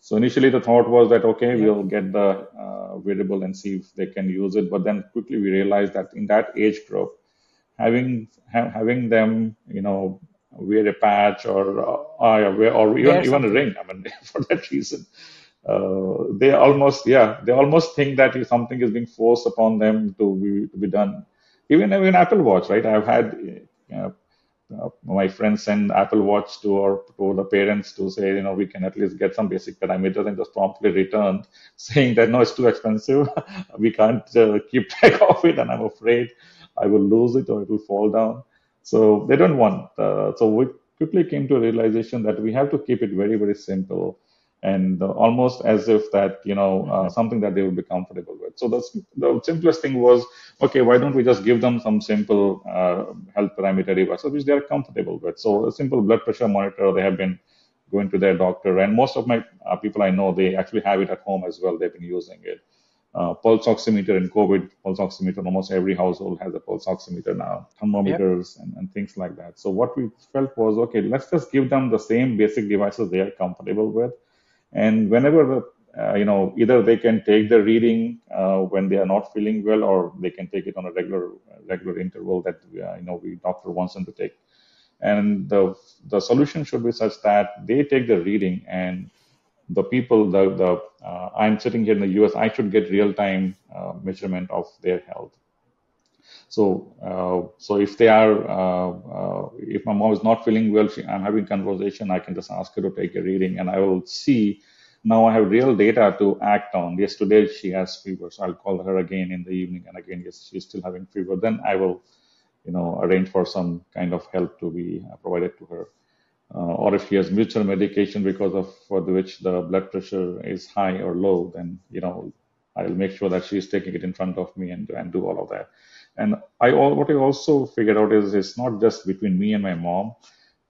So initially the thought was that, okay, Yeah. we'll get the uh, wearable and see if they can use it. But then quickly we realized that in that age group, having ha- having them, you know, wear a patch or uh, uh, wear- or even even a ring. I mean, (laughs) for that reason, uh, they almost yeah they almost think that if something is being forced upon them to be to be done. Even even Apple Watch, right? I've had uh, uh, my friends send Apple Watch to or to the parents to say, you know, we can at least get some basic parameters and just promptly return (laughs) saying that no, it's too expensive. (laughs) we can't uh, keep track of it, and I'm afraid I will lose it or it will fall down. So they don't want. Uh, so we quickly came to a realization that we have to keep it very very simple and uh, almost as if that you know uh, something that they would be comfortable with. So the the simplest thing was okay, why don't we just give them some simple uh, health parameter devices which they are comfortable with? So a simple blood pressure monitor, they have been going to their doctor, and most of my uh, people I know they actually have it at home as well. They've been using it. Uh, pulse oximeter in COVID, pulse oximeter, almost every household has a pulse oximeter now, Yep. thermometers and, and things like that. So what we felt was, okay, let's just give them the same basic devices they are comfortable with and whenever uh, you know either they can take the reading uh, when they are not feeling well or they can take it on a regular regular interval that uh, you know we doctor wants them to take and the the solution should be such that they take the reading and the people the the uh, i'm sitting here in the us i should get real time uh, measurement of their health so, uh, so if they are, uh, uh, if my mom is not feeling well, she, I'm having conversation, I can just ask her to take a reading, and I will see. Now I have real data to act on. Yes, today she has fever, so I'll call her again in the evening, and again, yes, she's still having fever. Then I will, you know, arrange for some kind of help to be provided to her. Uh, or if she has mutual medication because of for the, which the blood pressure is high or low, then you know I'll make sure that she's taking it in front of me and and do all of that. And I what I also figured out is it's not just between me and my mom.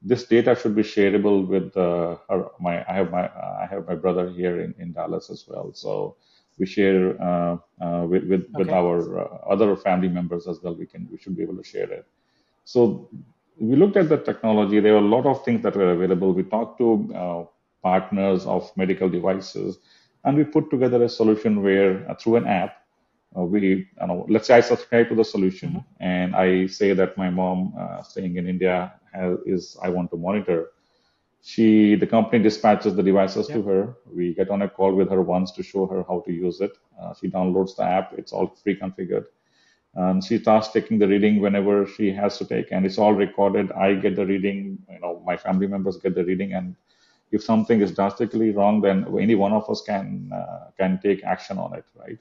This data should be shareable with uh, her, my. I have my I have my brother here in, in Dallas as well. So we share uh, uh, with with, with our uh, other family members as well. We can we should be able to share it. So we looked at the technology. There were a lot of things that were available. We talked to uh, partners of medical devices, and we put together a solution where uh, through an app uh, we I know let's say I subscribe to the solution and I say that my mom uh, staying in India has, is I want to monitor. She the company dispatches the devices to her. We get on a call with her once to show her how to use it. Uh, she downloads the app. It's all pre-configured. And she starts taking the reading whenever she has to take, and it's all recorded. I get the reading. You know, my family members get the reading, and if something is drastically wrong, then any one of us can uh, can take action on it, right?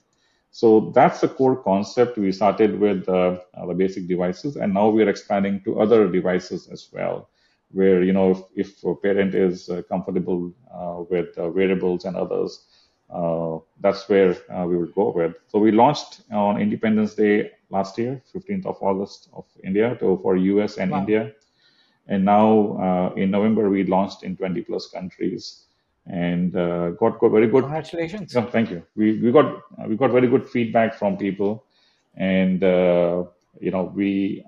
So that's the core concept. We started with uh, uh, the basic devices, and now we are expanding to other devices as well. Where you know, if, if a parent is uh, comfortable uh, with uh, wearables and others, that's where uh, we will go with. So we launched on Independence Day last year, 15th of August of India, to for US and Wow. India, and now uh, in November we launched in 20 plus countries and uh, got, got very good Congratulations. yeah, thank you. We we got uh, we got very good feedback from people, and uh, you know we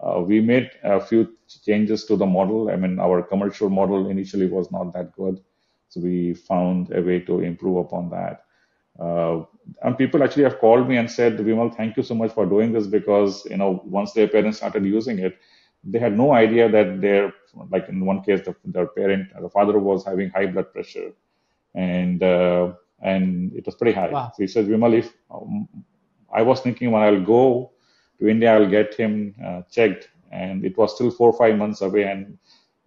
uh, we made a few changes to the model. I mean, our commercial model initially was not that good, so we found a way to improve upon that. Uh, and people actually have called me and said, Vimal, thank you so much for doing this because you know once their parents started using it, they had no idea that their like in one case the, their parent the father was having high blood pressure and uh, and it was pretty high. Wow. So he said, Vimal, if um, I was thinking when I'll go to India, I'll get him uh, checked, and it was still four or five months away, and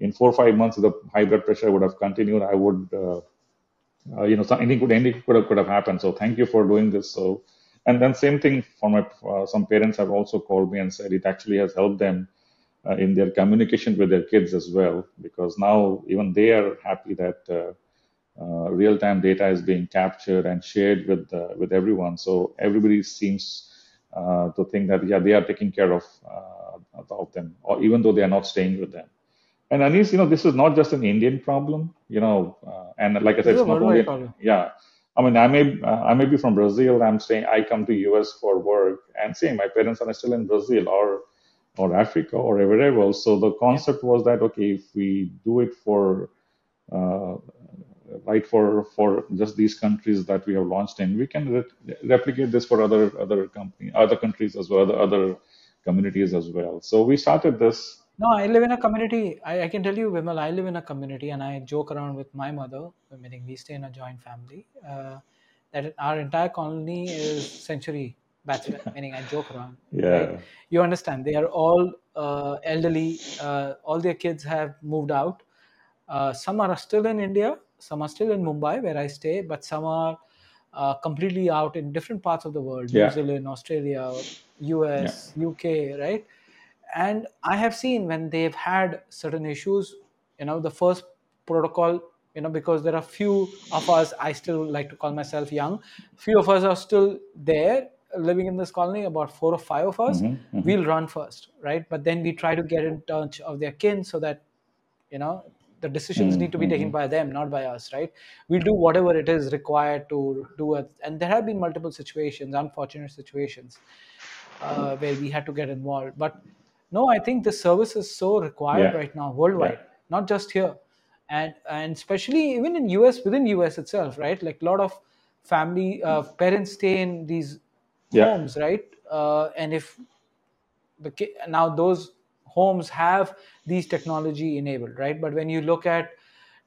in four or five months, the high blood pressure would have continued. I would, uh, uh, you know, some, anything could anything could have could have happened. So thank you for doing this. So, and then same thing for my uh, some parents have also called me and said it actually has helped them uh, in their communication with their kids as well because now even they are happy that. Uh, real-time data is being captured and shared with uh, with everyone. So everybody seems uh, to think that yeah, they are taking care of of them, or even though they are not staying with them. And Anis, you know, this is not just an Indian problem, you know, uh, and like I said, it's not only problem. yeah. I mean, I may uh, I may be from Brazil. I'm saying I come to US for work, and saying my parents are still in Brazil or or Africa or wherever else. So the concept was that okay, if we do it for uh, right for for just these countries that we have launched in, we can re- replicate this for other other company other countries as well, other other communities as well. So we started this. No, I live in a community. I, I can tell you, Vimal, I live in a community and I joke around with my mother, meaning we stay in a joint family, uh, that our entire colony is century bachelor, (laughs) meaning I joke around. Yeah, Right? You understand? They are all uh, elderly. Uh, all their kids have moved out. Uh, some are still in India. Some are still in Mumbai, where I stay, but some are uh, completely out in different parts of the world: New yeah, Zealand, Australia, yeah, US, UK, right? And I have seen when they've had certain issues, you know, the first protocol, you know, because there are few of us, I still like to call myself young, few of us are still there living in this colony, about four or five of us, hmm hmm we'll run first, right? But then we try to get in touch of their kin so that you know the decisions need to be taken hmm by them not by us right? We'll do whatever it is required to do it and there have been multiple situations unfortunate situations uh, where we had to get involved. But no i think the service is so required yeah, right now yeah, worldwide not just here. And and especially even in us within us itself right? Like a lot of family uh, parents stay in these yeah, homes right? Uh, and if the ki- now those homes have these technology enabled right? But when you look at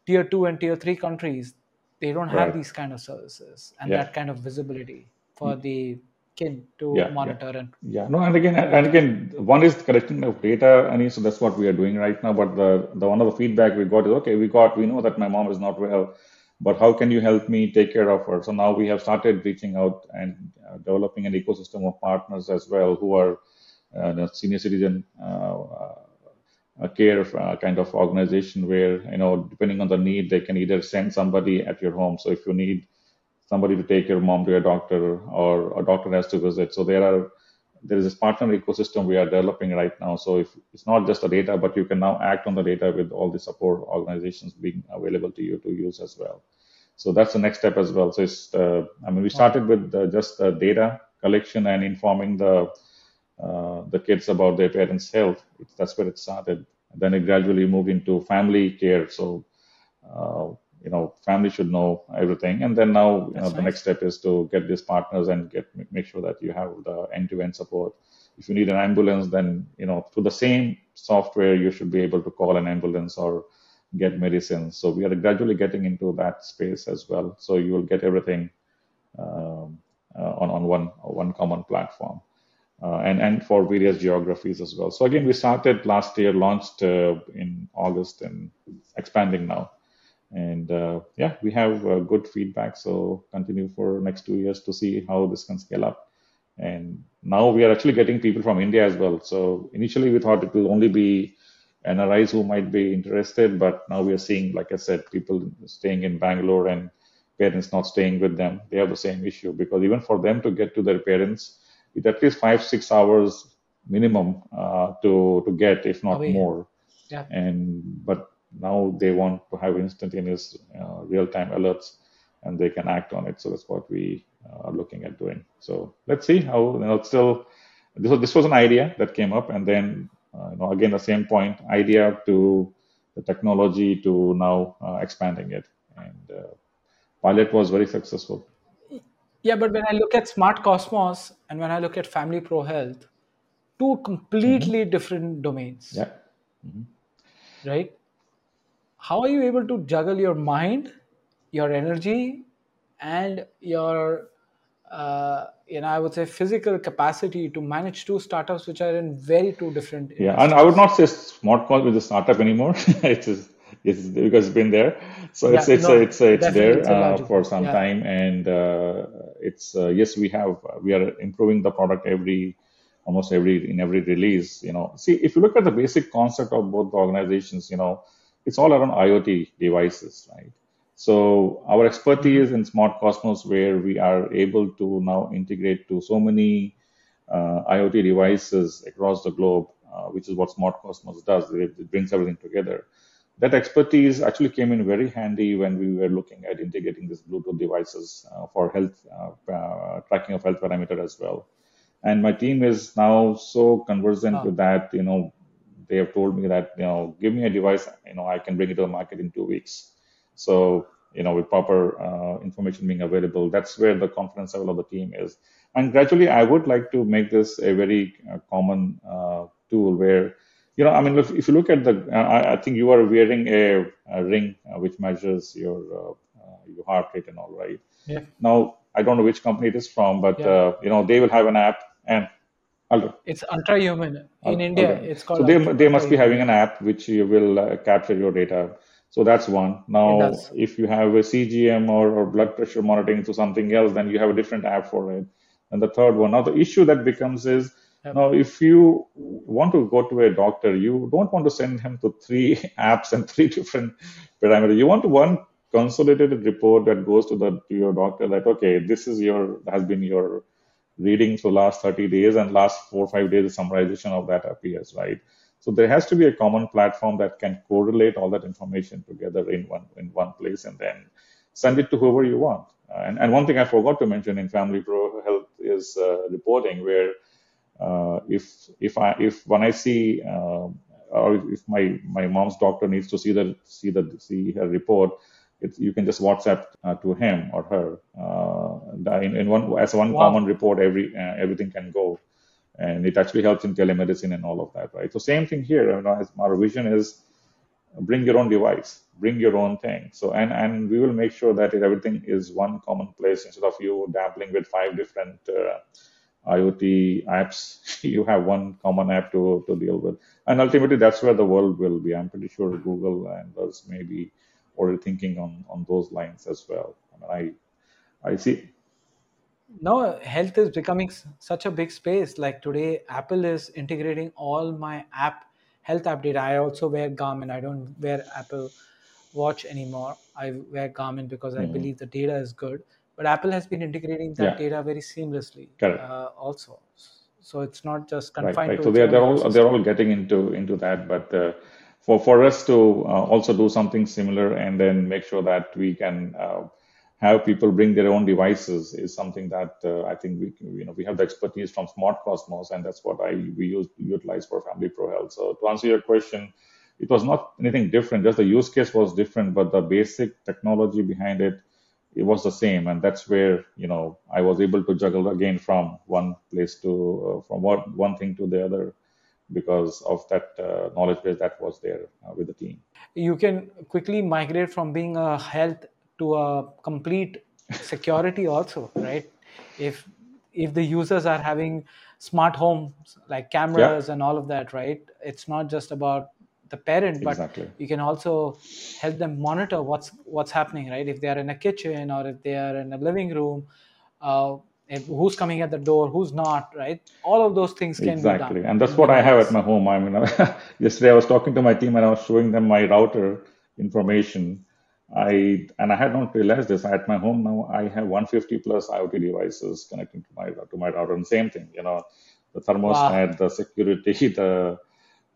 tier 2 and tier 3 countries they don't have right, these kind of services and yeah. that kind of visibility for the kin to Yeah, yeah, monitor and yeah. No, and again, and again, one is collecting of data, and so that's what we are doing right now. But the the one of the feedback we got is okay, we got we know that my mom is not well, but how can you help me take care of her? So now we have started reaching out and uh, developing an ecosystem of partners as well who are uh, senior citizen uh, uh, a care uh, kind of organization where you know depending on the need they can either send somebody at your home. So if you need somebody to take your mom to a doctor or a doctor has to visit. So there are there is this partner ecosystem we are developing right now. So if it's not just the data, but you can now act on the data with all the support organizations being available to you to use as well. So that's the next step as well. So it's uh, I mean we started with uh, just the data collection and informing the uh, the kids about their parents' health. It's, that's where it started. Then it gradually moved into family care. So uh, you know family should know everything. And then now you know the next step is to get these partners and get make sure that you have the end-to-end support. If you need an ambulance then you know through the same software you should be able to call an ambulance or get medicines so we are gradually getting into that space as well. So you will get everything um, uh, on, on one one common platform. Uh, and and for various geographies as well. So again we started last year launched uh, in august and expanding now and uh, yeah, we have uh, good feedback. So continue for next two years to see how this can scale up. And now we are actually getting people from India as well. So initially we thought it will only be NRIs who might be interested, but now we are seeing, like I said, people staying in Bangalore and parents not staying with them. They have the same issue because even for them to get to their parents, it at least five six hours minimum uh, to to get, if not away more. yeah And but now they want to have instantaneous uh, real-time alerts and they can act on it. So that's what we uh, are looking at doing. So let's see how you know still this was, this was an idea that came up and then uh, you know again the same point idea to the technology to now uh, expanding it. And uh, pilot was very successful. Yeah but when i look at smart cosmos and when i look at family pro health two completely different domains. Yeah. Hmm right how are you able to juggle your mind your energy and your uh, you know i would say physical capacity to manage two startups which are in very two different Yeah, and I would not say smart call with a startup anymore. (laughs) it's just, it's because it's been there. So it's yeah it's uh, no it's uh, it's there it's uh, for some yeah time, and uh, it's uh, yes, we have we are improving the product every almost every in every release. You know, see if you look at the basic concept of both the organizations, you know, it's all around IoT devices, right? So our expertise in Smart Cosmos, where we are able to now integrate to so many uh, IoT devices across the globe, uh, which is what Smart Cosmos does. It, it brings everything together. that expertise actually came in very handy when we were looking at integrating these Bluetooth devices uh, for health uh, uh, tracking of health parameter as well. And my team is now so conversant Wow. with that. You know, they have told me that you know, give me a device. You know, I can bring it to the market in two weeks. So you know, with proper uh, information being available, that's where the confidence level of the team is. And gradually, I would like to make this a very uh, common uh, tool where you know, I mean, if, if you look at the, uh, I, I think you are wearing a, a ring uh, which measures your uh, your heart rate and all, right? Yeah. Now, I don't know which company it is from, but Yeah. uh, you know, they will have an app, and It's Ultrahuman. In India, it's So called they they must be having an app which you will uh, capture your data. So that's one. Now, if you have a CGM or, or blood pressure monitoring to something else, then you have a different app for it. And the third one. Now, the issue that becomes is Yep. now if you want to go to a doctor, you don't want to send him to three (laughs) apps and three different parameters. You want one consolidated report that goes to the to your doctor that okay, this is your has been your readings for last 30 days and last four or five days the summarization of that appears right? So there has to be a common platform that can correlate all that information together in one in one place and then send it to whoever you want. And, and one thing i forgot to mention in family pro health is uh, reporting where uh, if if i if when i see uh, or if my my mom's doctor needs to see the see the see her report it's, you can just WhatsApp uh, to him or her uh, in, in one as one Wow. common report. Every uh, everything can go, and it actually helps in telemedicine and all of that, right? So same thing here. You know, as our vision is bring your own device, bring your own thing. So and and we will make sure that everything is one common place instead of you dabbling with five different uh, IoT apps. (laughs) you have one common app to to deal with, and ultimately that's where the world will be. I'm pretty sure Google and us maybe already thinking on on those lines as well. I mean, I I see. No, health is becoming such a big space. Like today, Apple is integrating all my app health app data. I also wear Garmin. I don't wear Apple Watch anymore. I wear Garmin because I Mhm. believe the data is good. But Apple has been integrating that Yeah, data very seamlessly correct. uh, also. So it's not just confined right. to So they're they're all they're all getting into into that, but uh, for for us to uh, also do something similar and then make sure that we can uh, have people bring their own devices is something that uh, I think we you know we have the expertise from Smart Cosmos, and that's what I we use utilize for Family Pro Health. So to answer your question, it was not anything different. Just the use case was different, but the basic technology behind it it was the same and that's where you know i was able to juggle again from one place to uh, from one, one thing to the other because of that uh, knowledge base that was there uh, with the team You can quickly migrate from being a health to a complete (laughs) security also, right? If if the users are having smart homes like yeah cameras and all of that, right? It's not just about the parent, but exactly you can also help them monitor what's what's happening, right? If they are in a kitchen or if they are in a living room, uh, who's coming at the door, who's not, right? All of those things can be done exactly and that's what i have at my home i mean (laughs) yesterday i was talking to my team and i was showing them my router information i and i had not realized this at my home now i have 150 plus iot devices connecting to my to my router and same thing you know the Wow. thermostat the security (laughs) the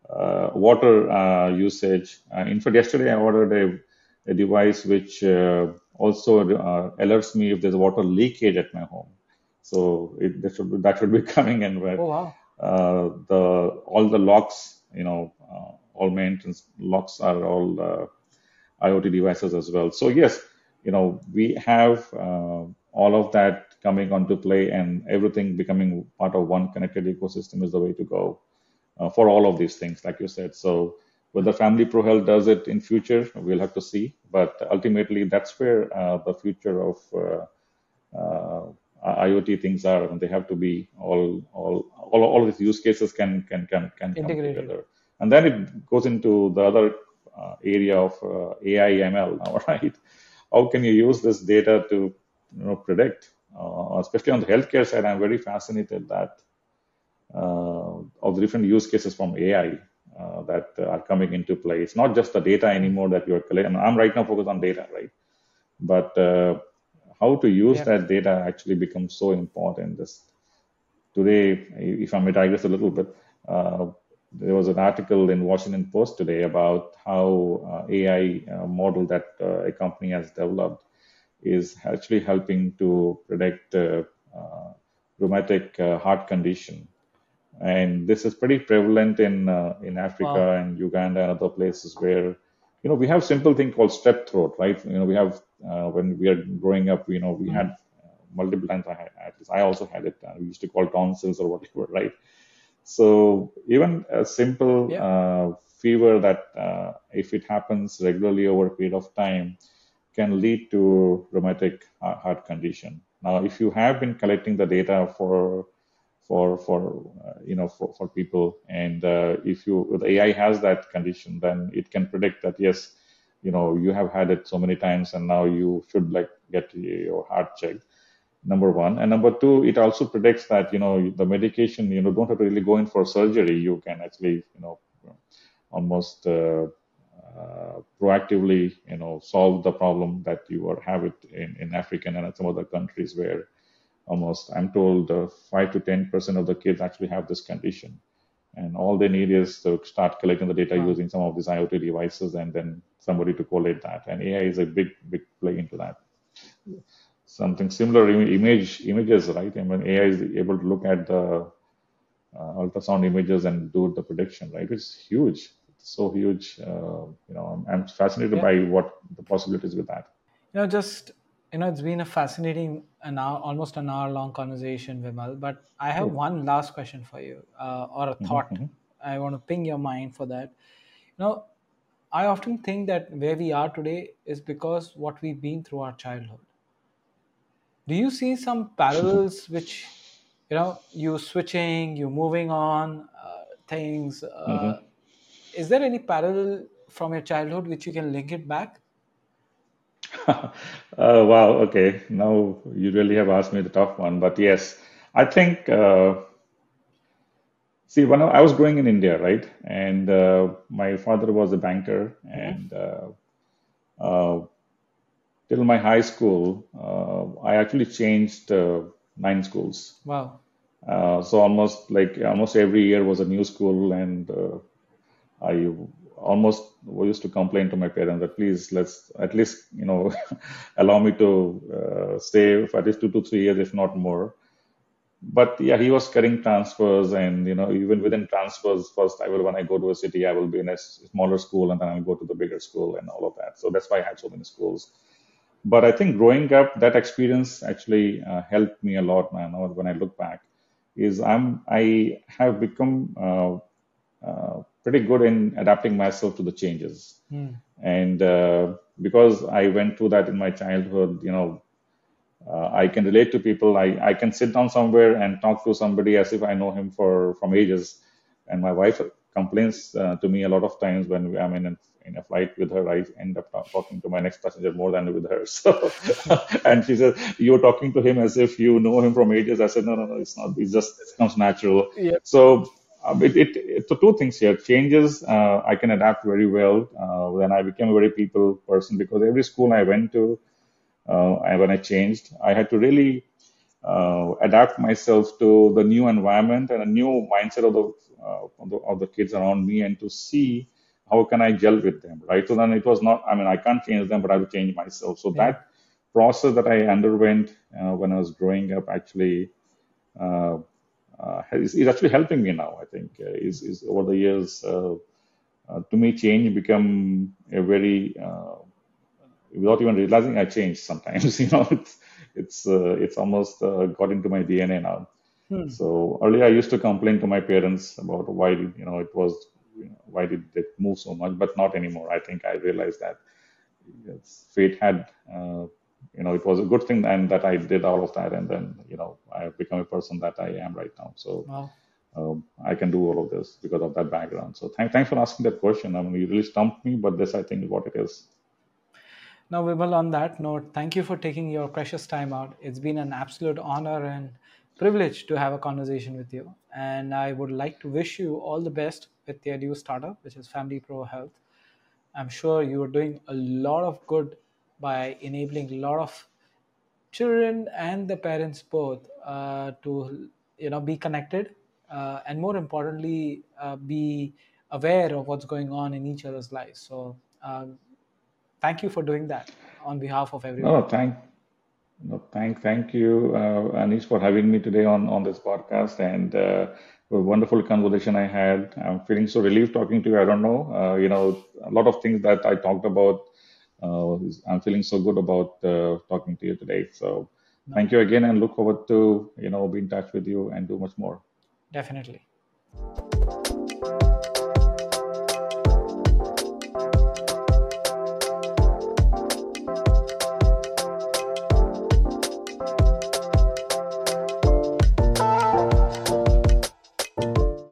uh, water uh, usage. Uh, in fact, yesterday I ordered a, a device which uh, also uh, alerts me if there's a water leakage at my home. So it, that should be, that should be (laughs) coming in where Oh wow. uh, the all the locks, you know, uh, all maintenance locks are all uh, IoT devices as well. So yes, you know, we have uh, all of that coming onto play, and everything becoming part of one connected ecosystem is the way to go uh, for all of these things, like you said. So whether Family Pro Health does it in future, we'll have to see. But ultimately, that's where uh, the future of uh, uh, IoT things are, and they have to be all all all, all these use cases can can can can come together, and then it goes into the other uh, area of uh, AI ML now, (laughs) right? How can you use this data to you know predict? Uh, especially on the healthcare side, I'm very fascinated that uh, of the different use cases from AI uh, that uh, are coming into play. It's not just the data anymore that you're collecting. I'm right now focused on data, right? But uh, how to use Yeah. that data actually becomes so important. This today, if I may digress a little bit, uh, there was an article in Washington Post today about how uh, AI uh, model that uh, a company has developed is actually helping to predict uh, uh, rheumatic uh, heart condition. And this is pretty prevalent in in Africa Wow. and Uganda and other places where you know we have simple thing called strep throat, right? You know we have when we are growing up, you know we had multiple times. I had, at least I also had it. we used to call tonsils or whatever, (laughs) right? So even a simple Yeah. uh, fever that uh, if it happens regularly over a period of time can lead to rheumatic uh, heart condition. Now, if you have been collecting the data for for for uh, you know for, for people, and uh, if you if AI has that condition, then it can predict that yes, you know you have had it so many times, and now you should like get your heart checked number one. And number two it also predicts that you know the medication you know don't have to really go in for surgery. You can actually you know almost uh, uh, proactively you know solve the problem that you are have it in, in african and some other countries where almost i'm told uh, 5 to 10 percent of the kids actually have this condition and all they need is to start collecting the data Wow. using some of these iot devices and then somebody to collate that. And ai is a big big play into that. Something similar image images right? I mean, ai is able to look at the uh, ultrasound images and do the prediction right? It's huge. It's so huge uh, you know I'm, I'm fascinated Yeah. by what the possibilities with that. You know, just you know, it's been a fascinating an hour, almost an hour long conversation, Vimal. But I have one last question for you, uh, or a Mhm, thought. mhm. I want to ping your mind for that. You know, I often think that where we are today is because what we've been through our childhood. Do you see some parallels which, you know, you switching, you moving on, uh, things? Uh, is there any parallel from your childhood which you can link it back? Uh, (laughs) wow okay now you really have asked me the tough one but yes i think uh, see when i was growing in india right and uh, my father was a banker Mhm. and uh, uh, till my high school uh, i actually changed uh, nine schools Wow. uh, so almost like almost every year was a new school and uh, I almost used to complain to my parents that please let's at least you know (laughs) allow me to uh, stay for at least two to three years, if not more. But yeah, he was cutting transfers, and you know even within transfers, first I will when I go to a city, I will be in a smaller school, and then I'll go to the bigger school, and all of that. So that's why I had so many schools. But I think growing up, that experience actually uh, helped me a lot. Man, when I look back, is I'm I have become uh, uh, pretty good in adapting myself to the changes. Hmm. And uh, because I went through that in my childhood, you know, uh, I can relate to people. I, I can sit down somewhere and talk to somebody as if I know him for from ages. And my wife complains uh, to me a lot of times when I'm in a, in a flight with her. I end up talking to my next passenger more than with her. (laughs) So, (laughs) and she says, "You're talking to him as if you know him from ages." I said, "No, no, no. It's not. It just it comes natural." Yeah. So it, it, it so two things here. Changes uh, i can adapt very well. Uh, when i became a very people person because every school i went to uh, I, when i changed i had to really uh, adapt myself to the new environment and a new mindset of the, uh, of the of the kids around me and to see how can i gel with them right? So then it was not i mean i can't change them but i will change myself. So Yeah. that process that i underwent uh, when i was growing up actually uh, is, is actually helping me now. I think uh, is is over the years. Uh, uh, to me, change become a very uh, without even realizing I changed. Sometimes (laughs) you know it's it's uh, it's almost uh, got into my DNA now. Hmm. So earlier I used to complain to my parents about why you know it was you know, why did it move so much, but not anymore. I think I realized that fate had uh, you know it was a good thing and that I did all of that and then you know I have become a person that I am right now. So Wow. um, I can do all of this because of that background. So thank, thanks for asking that question. I mean, you really stumped me, but this I think is what it is. Now, Vimal, on that note, thank you for taking your precious time out. It's been an absolute honor and privilege to have a conversation with you. And I would like to wish you all the best with your new startup, which is Family Pro Health. I'm sure you are doing a lot of good by enabling a lot of children and the parents both uh, to you know be connected uh, and more importantly, uh, be aware of what's going on in each other's lives. So, um, thank you for doing that on behalf of everyone. No, thank, no, thank, thank you, uh, Anish, for having me today on on this podcast and. Uh, a wonderful conversation I had. I'm feeling so relieved talking to you. I don't know, uh, you know, a lot of things that I talked about. Uh, I'm feeling so good about uh, talking to you today. So thank you again, and look forward to you know be in touch with you and do much more. Definitely.